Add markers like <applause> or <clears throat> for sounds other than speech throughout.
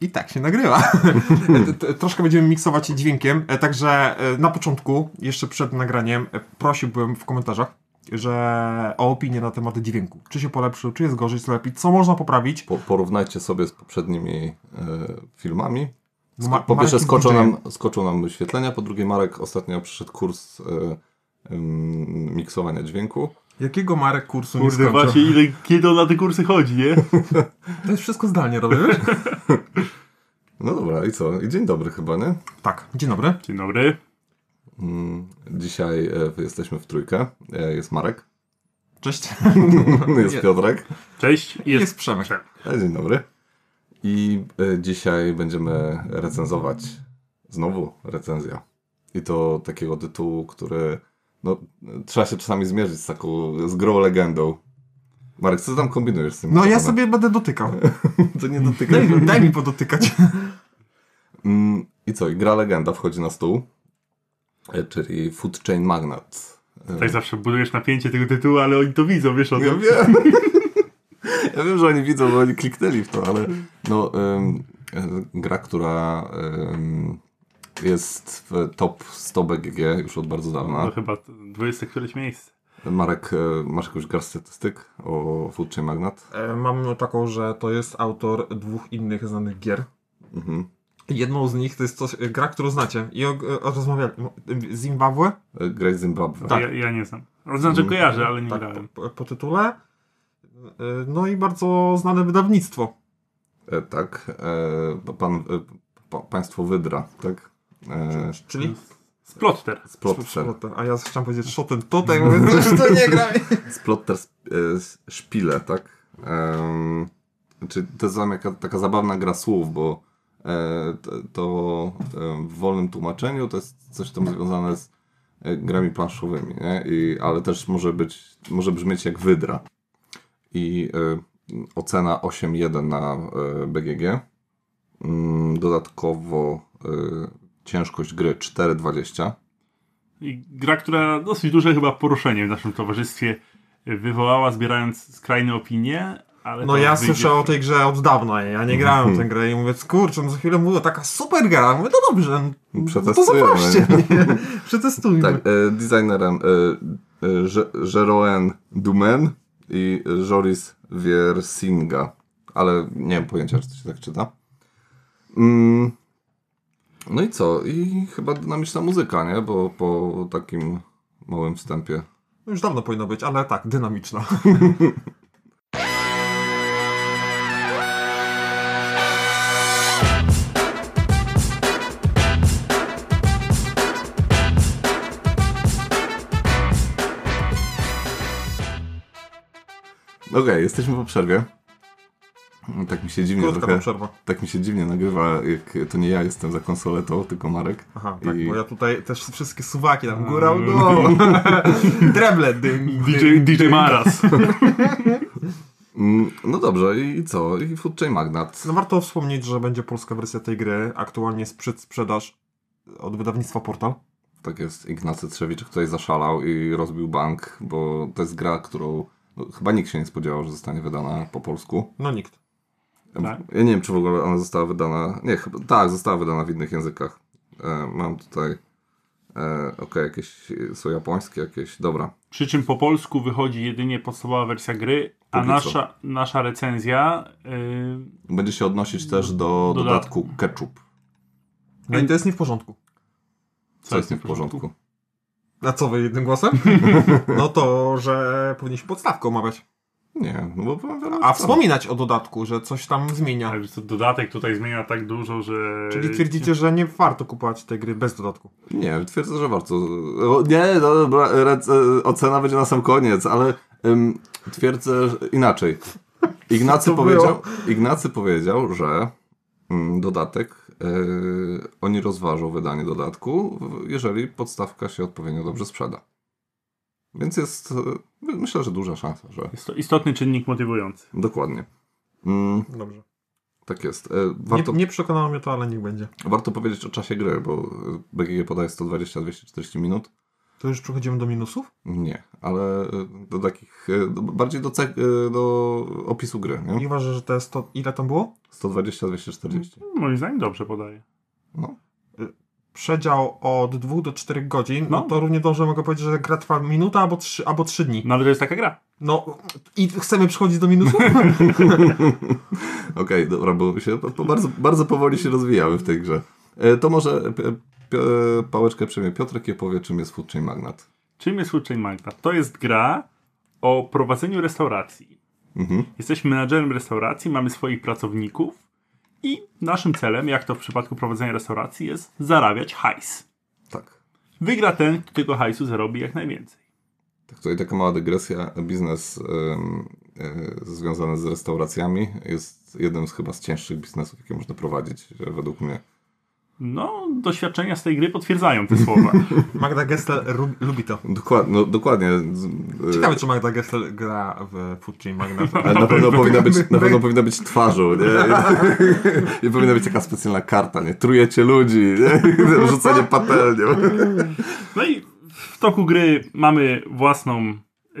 I tak się nagrywa. <laughs> Troszkę będziemy miksować dźwiękiem, e, także e, na początku, jeszcze przed nagraniem, e, prosiłbym w komentarzach, że o opinię na temat dźwięku. Czy się polepszył, czy jest gorzej, czy lepiej, co można poprawić. Po, porównajcie sobie z poprzednimi filmami. Ma- po pierwsze skoczą nam, skoczą nam wyświetlenia, po drugie Marek ostatnio przyszedł kurs em, miksowania dźwięku. Jakiego Marek kursu nie Kurde, skończył? właśnie ile, kiedy on na te kursy chodzi, nie? <laughs> To jest wszystko zdalnie robię, wiesz? <laughs> No dobra, i co? I dzień dobry chyba, nie? Tak, dzień dobry. Dzień dobry. Mm, Dzisiaj e, jesteśmy w trójkę. E, Jest Marek, Cześć. <laughs> jest Nie. Piotrek. Cześć. Jest, Jest Przemek. E, Dzień dobry. I dzisiaj będziemy recenzować znowu recenzja. I to takiego tytułu, który no, trzeba się czasami zmierzyć z taką, z grą legendą. Marek, co tam kombinujesz z tym? No ja sobie będę dotykał. <laughs> To nie dotykaj. Daj, daj mi podotykać. <laughs> Mm, I co? I gra legenda wchodzi na stół, e, czyli Food Chain Magnate. E, Tak zawsze budujesz napięcie tego tytułu, ale oni to widzą, wiesz o Ja tym. wiem. <laughs> ja wiem, że oni widzą, bo oni kliknęli w to, ale no, ym, y, gra, która ym, jest w top 100 BGG już od bardzo To dawna. chyba 20 któreś miejsce. Marek, y, masz jakąś garść statystyk o Food Chain Magnate? E, Mam taką, że to jest autor dwóch innych znanych gier. Mhm. Jedną z nich to jest coś, e, gra, którą znacie. I o, o, rozmawiali. Zimbabwe? Gra z Zimbabwe. Tak. Ja, ja nie znam. Znaczy kojarzę, ale nie tak, grałem. po, po tytule. E, No i bardzo znane wydawnictwo. E, tak. E, pan, e, pa, państwo Wydra, tak? E, Czyli Splotter. Splotter. Splotter. A ja chciałem powiedzieć Shoten Totem, mówię, że to nie gra. Splotter e, Szpile, tak? Em, czy to jest tam jaka, taka zabawna gra słów, bo e, to, to e, w wolnym tłumaczeniu to jest coś tam związane z e, grami planszowymi, nie? I, ale też może być, może brzmieć jak wydra. I e, ocena 8.1 na e, BGG. Mm, dodatkowo ciężkość gry 4.20. I gra, która dosyć duże chyba poruszenie w naszym towarzystwie wywołała, zbierając skrajne opinie, ale No to ja wyjdzie- słyszę o tej grze od dawna. Ja nie grałem w tę grę i mówię, kurczę, no za chwilę mówię, taka super gra. Mówię, no dobrze, no to Przetestujemy, zaproście mnie. <laughs> Przetestujmy. Tak, e, designerem e, e, Jeroen Dumen i Joris Wiersinga, ale nie mam pojęcia, czy to się tak czyta. Mm, no i co? I chyba dynamiczna muzyka, nie? Bo po takim małym wstępie. Już dawno powinno być, ale tak, dynamiczna. Okej, jesteśmy po przerwie. Tak mi się dziwnie Krótka trochę, przerwa. tak mi się dziwnie nagrywa, jak to nie ja jestem za konsoletą, tylko Marek. Aha, tak, I- bo ja tutaj też wszystkie suwaki tam góra, dół. <laughs> Dreble dym. <laughs> DJ, DJ Maras. <laughs> Mm, No dobrze, i co? I Food Chain Magnate. No warto wspomnieć, że będzie polska wersja tej gry. Aktualnie jest przedsprzedaż od wydawnictwa Portal. Tak jest, Ignacy Trzewicz tutaj zaszalał i rozbił bank, bo to jest gra, którą no, chyba nikt się nie spodziewał, że zostanie wydana po polsku. No nikt. Tak. Ja nie wiem, czy w ogóle ona została wydana. Nie, chyba tak, została wydana w innych językach. E, mam tutaj. E, Okej, jakieś są japońskie, jakieś. Dobra. Przy czym po polsku wychodzi jedynie podstawowa wersja gry, a Póki co. nasza, nasza recenzja yy, Będzie się odnosić też do Dodatku. dodatku ketchup, No i to jest nie w porządku. co jest nie w porządku. A co wy jednym głosem? <laughs> No to, że powinniśmy podstawkę omawiać. Nie, no bo powiem wam, A wspominać o dodatku, że coś tam zmienia. Ale co, dodatek tutaj zmienia tak dużo, że... Czyli twierdzicie, że nie warto kupować tej gry bez dodatku. Nie, twierdzę, że warto. O, Nie, no, dobra, rec- ocena będzie na sam koniec, ale ym, twierdzę że inaczej. <laughs> Ignacy powiedział, Ignacy powiedział, że mm, dodatek, yy, oni rozważą wydanie dodatku, jeżeli podstawka się odpowiednio dobrze sprzeda. Więc jest, yy, myślę, że duża szansa, że Jest to istotny czynnik motywujący. dokładnie. Mm, Dobrze. tak jest. Yy, warto, Nie, nie przekonało mnie to, ale niech będzie. warto powiedzieć o czasie gry, bo BGG podaje 120-240 minut. To już przechodzimy do minusów? Nie, ale e, do takich, e, do, bardziej do, cech, e, do opisu gry, I nie? uważasz, że to jest to, ile tam było? 120, 240. Moim zdaniem dobrze podaje. No. Przedział od 2 do 4 godzin, no, No. to równie dobrze mogę powiedzieć, że gra trwa minuta albo 3, albo 3 dni. No ale to jest taka gra. No i chcemy przechodzić do minusów? <laughs> Okej, dobra, bo się po, po bardzo, bardzo powoli się rozwijamy w tej grze. E, to może p, p, pałeczkę przejmie Piotrek i opowie, czym jest Food Chain Magnat. Czym jest Food Chain Magnat? To jest gra o prowadzeniu restauracji. Mhm. Jesteśmy menadżerem restauracji, mamy swoich pracowników i naszym celem, jak to w przypadku prowadzenia restauracji, jest zarabiać hajs. Tak. Wygra ten, kto tego hajsu zarobi jak najwięcej. Tak, tutaj taka mała dygresja. Biznes em, e, związany z restauracjami jest jednym z chyba z cięższych biznesów, jakie można prowadzić, według mnie. No, doświadczenia z tej gry potwierdzają te słowa. <laughs> Magda Gessler lubi to. Dokładnie, no, dokładnie. E, Ciekawe, czy Magda Gessler gra w Food Chain Magnat. <laughs> Ale na pewno, powinna być, na pewno powinna być twarzą, nie? <laughs> I, I powinna być taka specjalna karta, nie? Trujecie ludzi, nie? Rzucanie patelnią. No i w toku gry mamy własną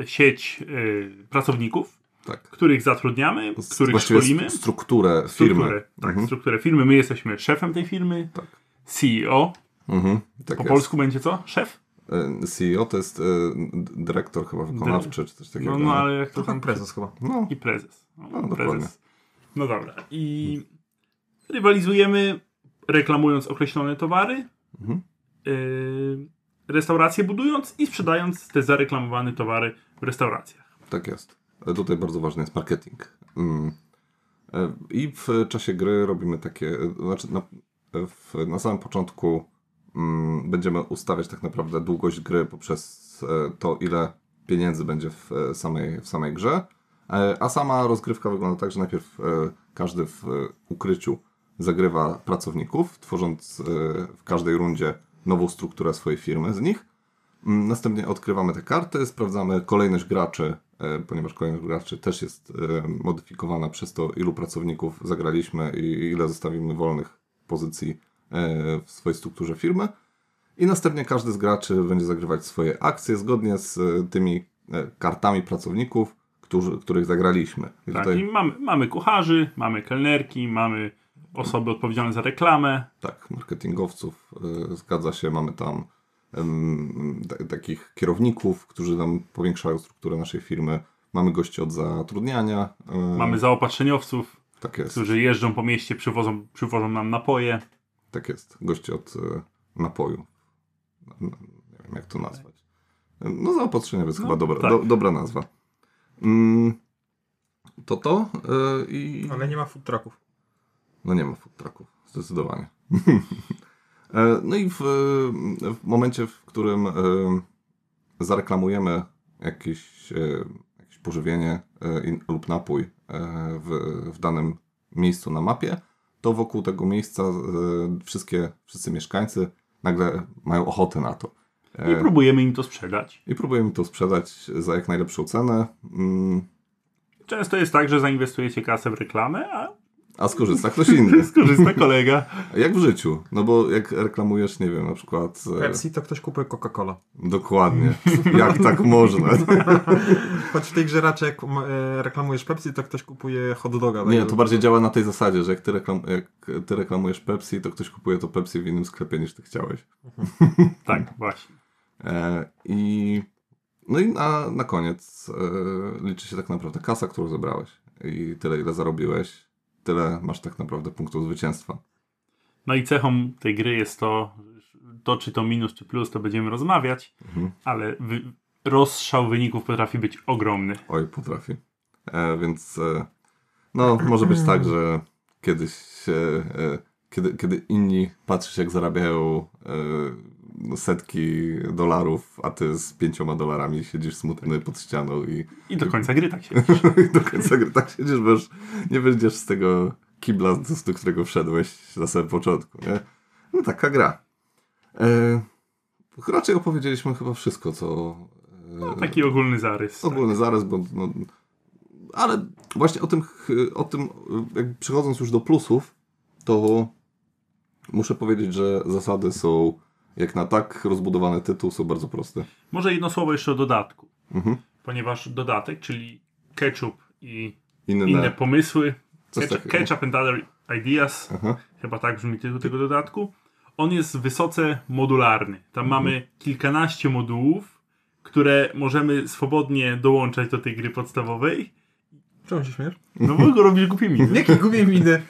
sieć y, pracowników, Tak. których zatrudniamy, których Właściwie szkolimy. st- strukturę firmy. Strukturę, tak, Mhm. strukturę firmy. My jesteśmy szefem tej firmy. Tak. CEO. Mhm. Tak Po jest. polsku będzie co? Szef? E, CEO to jest e, dyrektor chyba wykonawczy, czy coś takiego. No, no ale jak to tam prezes chyba. No, I prezes. No, No, dokładnie. prezes. No dobra. I rywalizujemy reklamując określone towary, Mhm. yy, restauracje budując i sprzedając te zareklamowane towary w restauracjach. tak jest. E, Tutaj bardzo ważny jest marketing. Mm. E, I w czasie gry robimy takie, e, znaczy na, w, na samym początku mm, będziemy ustawiać tak naprawdę długość gry poprzez e, to, ile pieniędzy będzie w e, samej, w samej grze. E, A sama rozgrywka wygląda tak, że najpierw e, każdy w e, ukryciu zagrywa pracowników, tworząc e, w każdej rundzie nową strukturę swojej firmy z nich. Mm, Następnie odkrywamy te karty, sprawdzamy kolejność graczy, e, ponieważ kolejność graczy też jest e, modyfikowana przez to, ilu pracowników zagraliśmy i ile zostawimy wolnych pozycji e, w swojej strukturze firmy. I następnie każdy z graczy będzie zagrywać swoje akcje zgodnie z e, tymi e, kartami pracowników, którzy, których zagraliśmy. I Tak, tutaj, i mamy, mamy kucharzy, mamy kelnerki, mamy osoby odpowiedzialne za reklamę. tak, marketingowców, e, zgadza się, mamy tam takich kierowników, którzy nam powiększają strukturę naszej firmy. Mamy gości od zatrudniania. Mamy zaopatrzeniowców, Tak jest, którzy jeżdżą po mieście, przywożą, przywożą nam napoje. tak jest. Gości od e, napoju. Nie wiem, jak to nazwać. No, zaopatrzeniowiec No, chyba dobra, tak. do, dobra nazwa. Mm, to to e, i... Ale nie ma food trucków. No nie ma food trucków, zdecydowanie. <laughs> E, no i w, w momencie, w którym e, zareklamujemy jakieś, e, jakieś pożywienie e, lub napój e, w, w danym miejscu na mapie, to wokół tego miejsca e, wszystkie, wszyscy mieszkańcy nagle mają ochotę na to. I E, próbujemy im to sprzedać. I próbujemy to sprzedać za jak najlepszą cenę, mm, Często jest tak, że zainwestujecie kasę w reklamę, a a skorzysta ktoś inny. <laughs> skorzysta kolega. Jak w życiu. No bo jak reklamujesz, nie wiem, na przykład. e, Pepsi to ktoś kupuje Coca-Cola. Dokładnie. Jak tak można? <laughs> Choć w tej grze raczej jak e, reklamujesz Pepsi, to ktoś kupuje hot doga. Nie, tak? to bardziej działa na tej zasadzie, że jak ty, reklam, jak ty reklamujesz Pepsi, to ktoś kupuje to Pepsi w innym sklepie niż ty chciałeś. Tak, właśnie. E, I no i na, na koniec e, liczy się tak naprawdę kasa, którą zebrałeś. I tyle, ile zarobiłeś, tyle masz tak naprawdę punktów zwycięstwa. No i cechą tej gry jest to, to czy to minus, czy plus, to będziemy rozmawiać, Mhm. ale wy, rozstrzał wyników potrafi być ogromny. Oj, potrafi. E, więc e, no, może być tak, że kiedyś, e, e, kiedy, kiedy inni patrzysz, jak zarabiają e, setki dolarów, a ty z pięcioma dolarami siedzisz smutny pod ścianą i, I do końca gry tak się. <laughs> i do końca gry tak siedzisz, bo już nie wyjdziesz z tego kibla, z do którego wszedłeś na samym początku, nie? No taka gra. E, raczej opowiedzieliśmy chyba wszystko, co... E, No, taki ogólny zarys. ogólny zarys, bo no, ale właśnie o tym, o tym jak przechodząc już do plusów, to muszę powiedzieć, że zasady są jak na tak rozbudowany tytuł, są bardzo proste. Może jedno słowo jeszcze o dodatku. Mhm. Ponieważ dodatek, czyli ketchup i Inne. inne pomysły, ketchup, ketchup and other ideas, Aha. chyba tak brzmi tytuł tego dodatku, on jest wysoce modularny. Tam mamy kilkanaście modułów, które możemy swobodnie dołączać do tej gry podstawowej. Czemu się śmiesz? No bo robisz <laughs> głupie miny. Jakie gubię miny?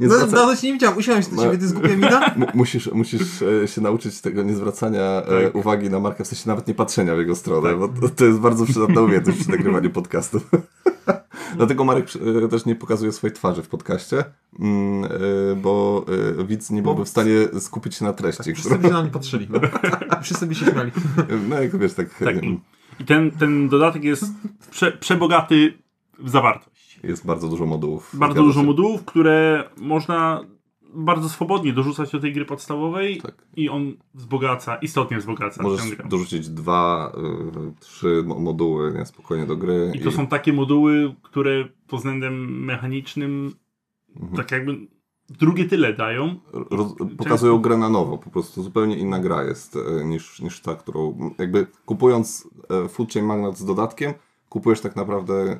Nie No, zwraca- dawno cię nie widziałem, usiadłem się do ciebie, to jest głupia mina? <laughs> Mu- Musisz, musisz e, się nauczyć tego nie zwracania e, Tak. uwagi na markę, w sensie nawet nie patrzenia w jego stronę, bo to, to jest bardzo przydatna umiejętność przy nagrywaniu podcastu. <laughs> Dlatego Marek e, też nie pokazuje swojej twarzy w podcaście, mm, bo widz nie byłby w stanie skupić się na treści. Wszyscy którą, by się na mnie patrzyli. <laughs> Wszyscy by się śmiali. no jak wiesz, tak, Tak. I ten, ten dodatek jest prze, przebogaty w zawartość. Jest bardzo dużo modułów. Bardzo dużo modułów, które można bardzo swobodnie dorzucać do tej gry podstawowej Tak. i on wzbogaca, istotnie wzbogaca Możesz dorzucić dwa, y, trzy mo- moduły nie, spokojnie do gry. I to są takie moduły, które pod względem mechanicznym Mhm. tak jakby drugie tyle dają. roz, pokazują grę na nowo, po prostu zupełnie inna gra jest e, niż, niż ta, którą jakby kupując e, Food Chain Magnate z dodatkiem, kupujesz tak naprawdę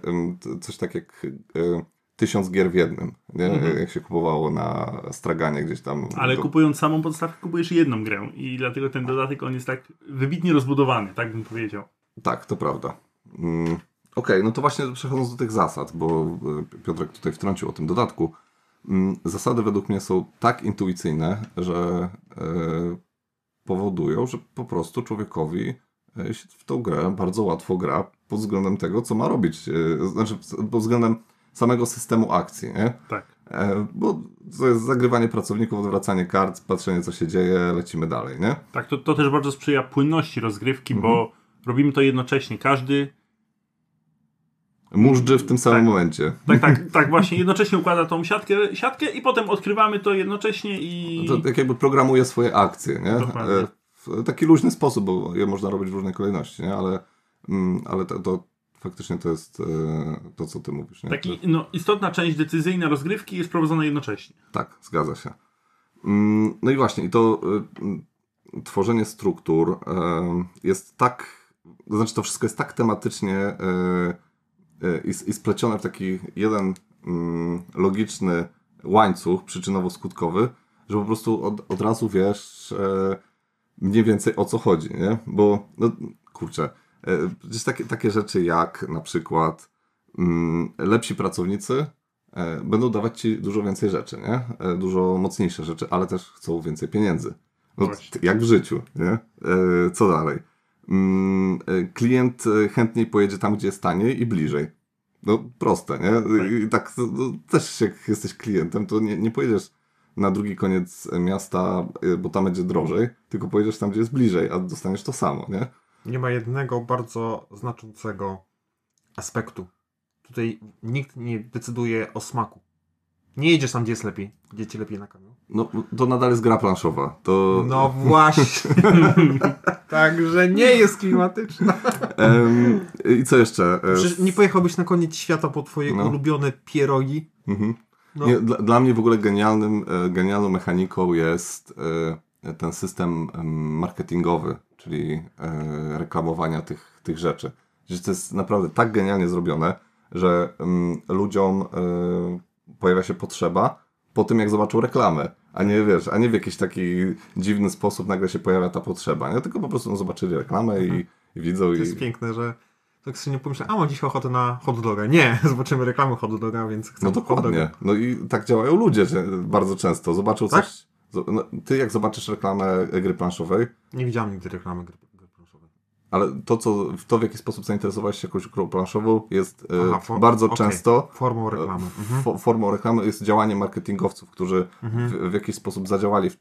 coś tak jak e, tysiąc gier w jednym? Mhm. jak się kupowało na straganie gdzieś tam. Ale To- kupując samą podstawkę, kupujesz jedną grę i dlatego ten dodatek on jest tak wybitnie rozbudowany, tak bym powiedział. Tak, to prawda. Mm, Okej, no to właśnie przechodząc do tych zasad, bo e, Piotrek tutaj wtrącił o tym dodatku. Mm, Zasady według mnie są tak intuicyjne, że e, powodują, że po prostu człowiekowi w tą grę bardzo łatwo gra pod względem tego, co ma robić. e, Znaczy, pod względem samego systemu akcji, nie? Tak. E, Bo to jest zagrywanie pracowników, odwracanie kart, patrzenie, co się dzieje, lecimy dalej, nie? Tak, to, to też bardzo sprzyja płynności rozgrywki, bo Mhm. robimy to jednocześnie. Każdy Móżdży w tym samym Tak. momencie. tak, tak, tak właśnie jednocześnie układa tą siatkę, siatkę i potem odkrywamy to jednocześnie i... To tak jakby programuje swoje akcje, nie? Dokładnie. E, W taki luźny sposób, bo je można robić w różnej kolejności, nie? Ale, ale to, to faktycznie to jest e, to, co ty mówisz, nie? Taki, no, istotna część decyzyjna rozgrywki jest prowadzona jednocześnie. Tak, zgadza się. Mm, No i właśnie, i to y, mm, tworzenie struktur y, jest tak, to znaczy to wszystko jest tak tematycznie y, i, splecione w taki jeden mm, logiczny łańcuch przyczynowo-skutkowy, że po prostu od, od razu wiesz e, mniej więcej o co chodzi, nie? Bo, no kurczę, e, przecież takie, takie rzeczy jak na przykład mm, lepsi pracownicy e, będą dawać ci dużo więcej rzeczy, nie? E, dużo mocniejsze rzeczy, ale też chcą więcej pieniędzy. No, t- jak w życiu, nie? E, co dalej? Mm, klient chętniej pojedzie tam, gdzie jest taniej i bliżej. No proste, nie? I tak no, też jak jesteś klientem, to nie, nie pojedziesz na drugi koniec miasta, bo tam będzie drożej, tylko pojedziesz tam, gdzie jest bliżej, a dostaniesz to samo, nie? Nie ma jednego bardzo znaczącego aspektu. Tutaj nikt nie decyduje o smaku. Nie jedziesz tam, gdzie jest lepiej. Gdzie ci lepiej na kamieniu. No to nadal jest gra planszowa. To, No właśnie. <laughs> Także nie jest klimatyczna. Em, I co jeszcze? E, Przecież nie pojechałbyś na koniec świata po twoje No. ulubione pierogi. Mhm. No. Nie, dla, dla mnie w ogóle genialnym, e, genialną mechaniką jest e, ten system em, marketingowy, czyli e, reklamowania tych, tych rzeczy. Że to jest naprawdę tak genialnie zrobione, że em, ludziom e, pojawia się potrzeba po tym, jak zobaczą reklamę. A nie wiesz, a nie w jakiś taki dziwny sposób nagle się pojawia ta potrzeba. Nie? Tylko po prostu no, zobaczyli reklamę i, i widzą To i. jest piękne, że tak sobie nie pomyślę, a mam dziś ochotę na hot doga. Nie, <laughs> zobaczymy reklamę hot doga, więc chcę No hot doga. dokładnie. No i tak działają ludzie że bardzo często. Zobaczą Tak? coś. No, ty jak zobaczysz reklamę gry planszowej, Nie widziałem nigdy reklamy gry, gry planszowej. ale to, co, to w jaki sposób zainteresowałeś się jakąś grą planszową jest e, Aha, fo- bardzo okej. często Formą reklamy. Mhm. fo, formą reklamy jest działanie marketingowców, którzy Mhm. w, w jakiś sposób zadziałali w, e,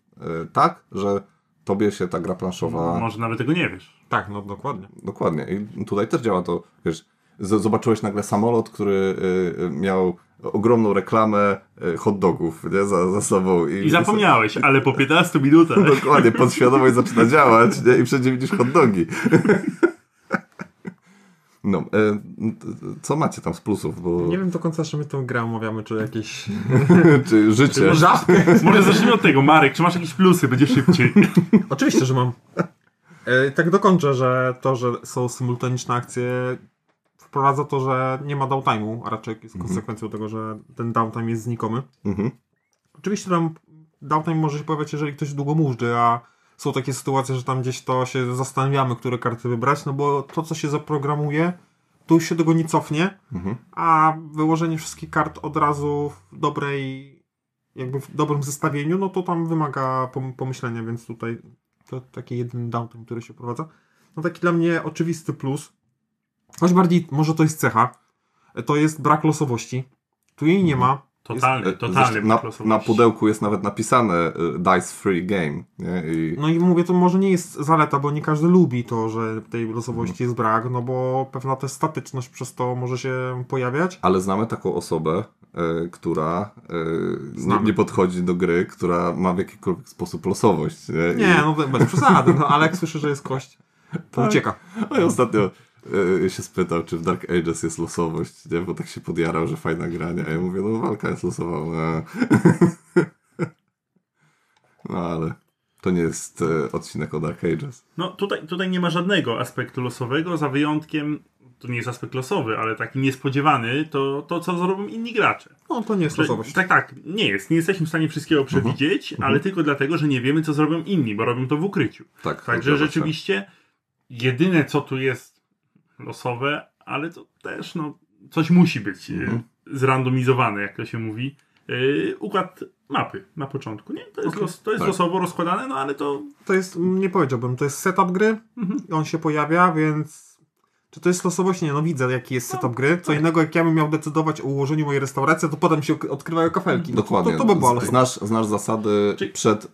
tak, że tobie się ta gra planszowa... Może nawet tego nie wiesz. Tak, no dokładnie. Dokładnie. I tutaj też działa to, wiesz, z- zobaczyłeś nagle samolot, który y, y, miał ogromną reklamę y, hot dogów nie, za, za sobą. I zapomniałeś, <laughs> ale po 15 minutach. Dokładnie, podświadomość zaczyna działać nie? i wszędzie widzisz hot dogi. <laughs> No, e, co macie tam z plusów? Bo, Nie wiem do końca, czy my tą grę omawiamy, czy jakieś... <laughs> czy życie. Żabkę! Może zacznijmy od tego, Marek, czy masz jakieś plusy, będzie szybciej. Oczywiście, że mam. E, tak dokończę, że to, że są symultaniczne akcje wprowadza to, że nie ma downtime'u, a raczej jest konsekwencją tego, że ten downtime jest znikomy. Mhm. Oczywiście tam downtime może się pojawiać, jeżeli ktoś długo móżdży, a są takie sytuacje, że tam gdzieś to się zastanawiamy, które karty wybrać, no bo to, co się zaprogramuje, to już się tego nie cofnie, Mhm. a wyłożenie wszystkich kart od razu w dobrej, jakby w dobrym zestawieniu, no to tam wymaga pom- pomyślenia, więc tutaj to taki jeden downtime, który się prowadza. No taki dla mnie oczywisty plus, choć bardziej może to jest cecha, to jest brak losowości. Tu jej nie ma. Totalny, E, totalny zresztą na, na pudełku jest nawet napisane e, Dice Free Game. Nie? I, No i mówię, to może nie jest zaleta, bo nie każdy lubi to, że tej losowości jest brak, no bo pewna też statyczność przez to może się pojawiać. ale znamy taką osobę, e, która e, nie, nie podchodzi do gry, która ma w jakikolwiek sposób losowość. Nie, Nie, no bez przesady, no ale jak słyszy, że jest kość, to Tak. ucieka. No i ostatnio e, się spytał, czy w Dark Ages jest losowość, nie? bo tak się podjarał, że fajna grania. A ja mówię, no walka jest losowa. <laughs> No, ale to nie jest e, odcinek o Dark Ages. No tutaj, tutaj nie ma żadnego aspektu losowego, za wyjątkiem, to nie jest aspekt losowy, ale taki niespodziewany, to, to co zrobią inni gracze. No to nie jest Że, losowość. tak, tak, nie jest. Nie jesteśmy w stanie wszystkiego przewidzieć, ale tylko dlatego, że nie wiemy, co zrobią inni, bo robią to w ukryciu. Tak, Także rzeczywiście jedyne, co tu jest losowe, ale to też, no, coś musi być Mhm. e, zrandomizowane, jak to się mówi. E, układ mapy na początku, nie? To jest, Okej. los, to jest Tak. losowo rozkładane, no ale to To jest, nie powiedziałbym, to jest setup gry, Mhm. on się pojawia, więc czy to jest losowość? Nie, no widzę jaki jest No, setup gry. Co tak. innego, jak ja bym miał decydować o ułożeniu mojej restauracji, to potem się odkrywają kafelki. No, Dokładnie. To, to by losowość. znasz, znasz zasady Czyli- przed... e,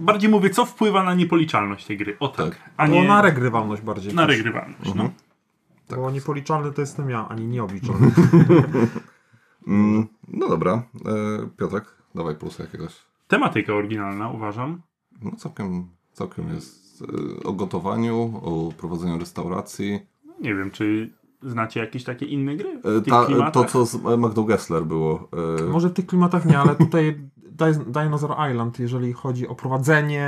bardziej mówię, co wpływa na niepoliczalność tej gry. O tak. Tak. A To nie na regrywalność bardziej. na regrywalność. Mhm. No. Tak. Bo niepoliczalny to jestem ja, ani nieobliczalny. <laughs> mm, no dobra. E, Piotrek, dawaj plusa jakiegoś. Tematyka oryginalna, uważam. No całkiem, całkiem jest e, o gotowaniu, o prowadzeniu restauracji. Nie wiem, czy znacie jakieś takie inne gry E, w tych Ta, to, co z Magdą Gessler było. e, Może w tych klimatach nie, ale tutaj Dinosaur Island, jeżeli chodzi o prowadzenie,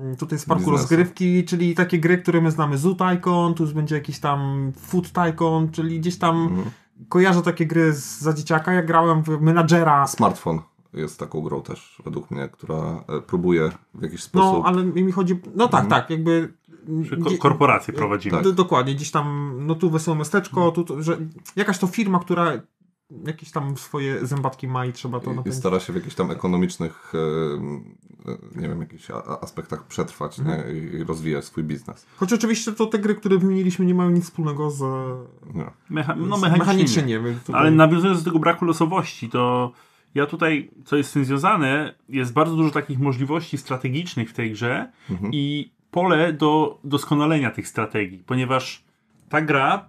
mm, tutaj jest parku Biznesu. rozgrywki, czyli takie gry, które my znamy, Zoo Tycoon, tu będzie jakiś tam Food Tycoon, czyli gdzieś tam mhm. kojarzę takie gry z, za dzieciaka, jak grałem w Menadżera, Smartfon jest taką grą też, według mnie, która e, próbuje w jakiś no sposób... ale mi chodzi, no tak, Mhm. tak, jakby... Czy ko- korporacje prowadzimy. Tak. Dokładnie, gdzieś tam, no tu wesołe miasteczko, tu, to, że jakaś to firma, która jakieś tam swoje zębatki ma i trzeba to napędzić. stara się w jakichś tam ekonomicznych, e, e, nie wiem, jakichś aspektach przetrwać Mhm. nie? i rozwijać swój biznes. Choć oczywiście to te gry, które wymieniliśmy nie mają nic wspólnego z... Nie. Mecha- no z- mechanicznie, mechanicznie nie. nie. Więc tutaj... Ale nawiązując do tego braku losowości, to ja tutaj, co jest z tym związane, jest bardzo dużo takich możliwości strategicznych w tej grze Mhm. i pole do doskonalenia tych strategii, ponieważ ta gra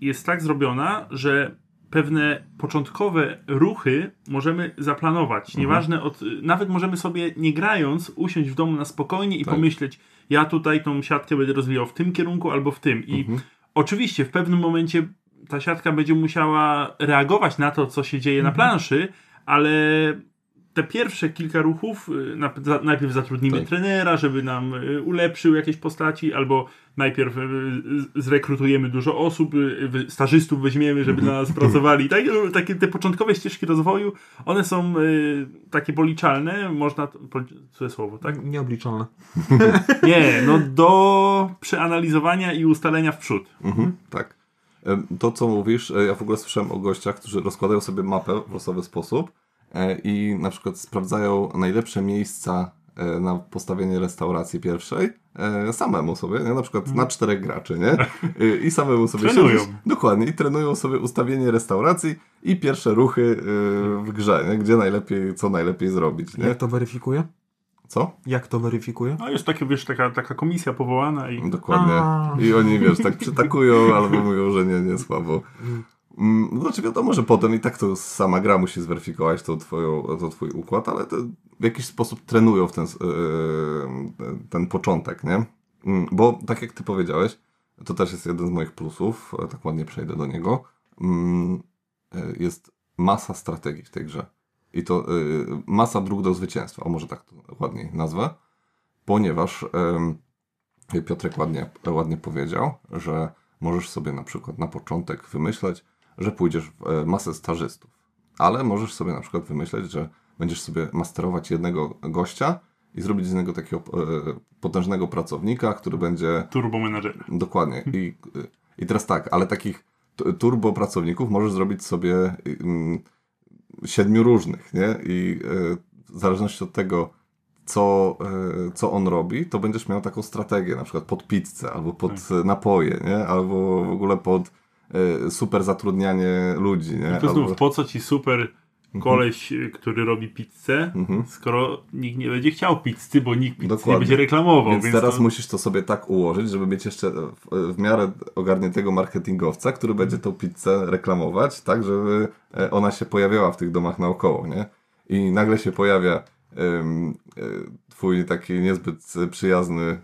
jest tak zrobiona, że pewne początkowe ruchy możemy zaplanować. Mhm. Nieważne, od, nawet możemy sobie nie grając usiąść w domu na spokojnie i Tak. pomyśleć, ja tutaj tą siatkę będę rozwijał w tym kierunku albo w tym. I Mhm. oczywiście w pewnym momencie ta siatka będzie musiała reagować na to, co się dzieje na planszy, ale te pierwsze kilka ruchów, y, najpierw zatrudnimy Tak. trenera, żeby nam y, ulepszył jakieś postaci, albo najpierw y, zrekrutujemy dużo osób, stażystów weźmiemy, żeby dla nas pracowali. <clears throat> Tak, takie te początkowe ścieżki rozwoju, one są takie policzalne, można, to- słowo, tak? nieobliczalne. <laughs> Nie, no do przeanalizowania i ustalenia w przód. Mhm, tak. To, co mówisz, e, ja w ogóle słyszałem o gościach, którzy rozkładają sobie mapę w losowy sposób i na przykład sprawdzają najlepsze miejsca e, na postawienie restauracji pierwszej e, samemu sobie, nie? na przykład na czterech graczy, nie? E, I samemu sobie Trenują. siedzieć- Dokładnie, i trenują sobie ustawienie restauracji i pierwsze ruchy e, w grze, nie? gdzie najlepiej, co najlepiej zrobić, nie? Jak to weryfikuje? Co? Jak to weryfikuje? No jest takie, wiesz, taka, taka komisja powołana i Dokładnie. A. I oni, wiesz, tak przytakują albo mówią, że nie, nie, słabo. Mm, Znaczy wiadomo, że potem i tak to sama gra musi zweryfikować to, twoją, to twój układ, ale w jakiś sposób trenują w ten, yy, ten początek, nie? Mm, Bo tak jak ty powiedziałeś, to też jest jeden z moich plusów, tak ładnie przejdę do niego, mm, e, jest masa strategii w tej grze. I to e, masa dróg do zwycięstwa, o może tak to ładniej nazwę, ponieważ Piotrek ładnie, ładnie powiedział, że możesz sobie na przykład na początek wymyśleć, że pójdziesz w e, masę stażystów, ale możesz sobie na przykład wymyśleć, że będziesz sobie masterować jednego gościa i zrobić z niego takiego e, potężnego pracownika, który będzie Turbo menadżer. Dokładnie. I, I teraz tak, ale takich turbo pracowników możesz zrobić sobie mm, siedmiu różnych, nie? I e, w zależności od tego, co, co on robi, to będziesz miał taką strategię, na przykład pod pizzę, albo pod e, napoje, nie? Albo w ogóle pod super zatrudnianie ludzi, nie? To znów, po co ci super koleś, y, który robi pizzę, Mhm. skoro nikt nie będzie chciał pizzy, bo nikt pizzy nie Dokładnie. będzie reklamował. więc Więc, teraz to... musisz to sobie tak ułożyć, żeby mieć jeszcze w, w miarę ogarniętego marketingowca, który będzie tą pizzę reklamować, tak, żeby e, ona się pojawiała w tych domach naokoło, nie? I nagle się pojawia e, twój taki niezbyt przyjazny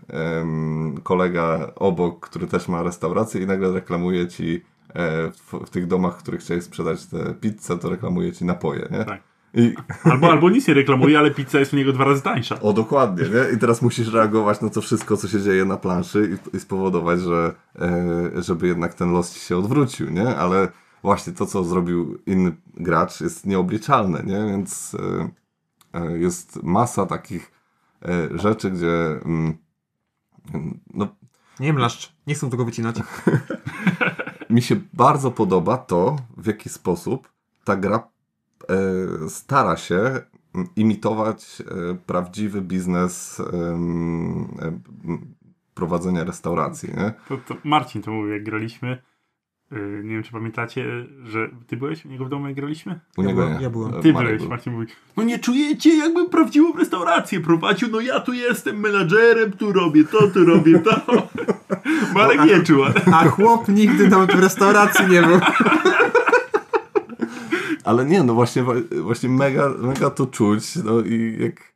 kolega obok, który też ma restaurację i nagle reklamuje ci w, w tych domach, w których chciałeś sprzedać tę pizzę, to reklamuje ci napoje, nie? Tak. I, Albo, albo nic nie reklamuje, ale pizza jest u niego dwa razy tańsza. o, dokładnie, nie? I teraz musisz reagować na to wszystko, co się dzieje na planszy i, i spowodować, że e, żeby jednak ten los ci się odwrócił, nie? Ale właśnie to, co zrobił inny gracz jest nieobliczalne, nie? Więc e, e, jest masa takich e, rzeczy, gdzie mm, no, Nie mlaszcz, nie chcę tego wycinać. <laughs> mi się bardzo podoba to, w jaki sposób ta gra e, stara się imitować e, prawdziwy biznes prowadzenia restauracji, nie? To, to Marcin to mówił, jak graliśmy. Yy, nie wiem, czy pamiętacie, że ty byłeś u niego w domu, jak graliśmy? U Ja niego byłem- nie. ja byłem. Ty Marek byłeś, był. Marcin mówi, no nie czujecie, jakbym prawdziwą restaurację prowadził, no ja tu jestem menadżerem, tu robię to, tu robię to. <laughs> Marek nie czuł. A chłop nigdy nawet w restauracji nie był. Ale nie, no właśnie, właśnie mega, mega to czuć, no i jak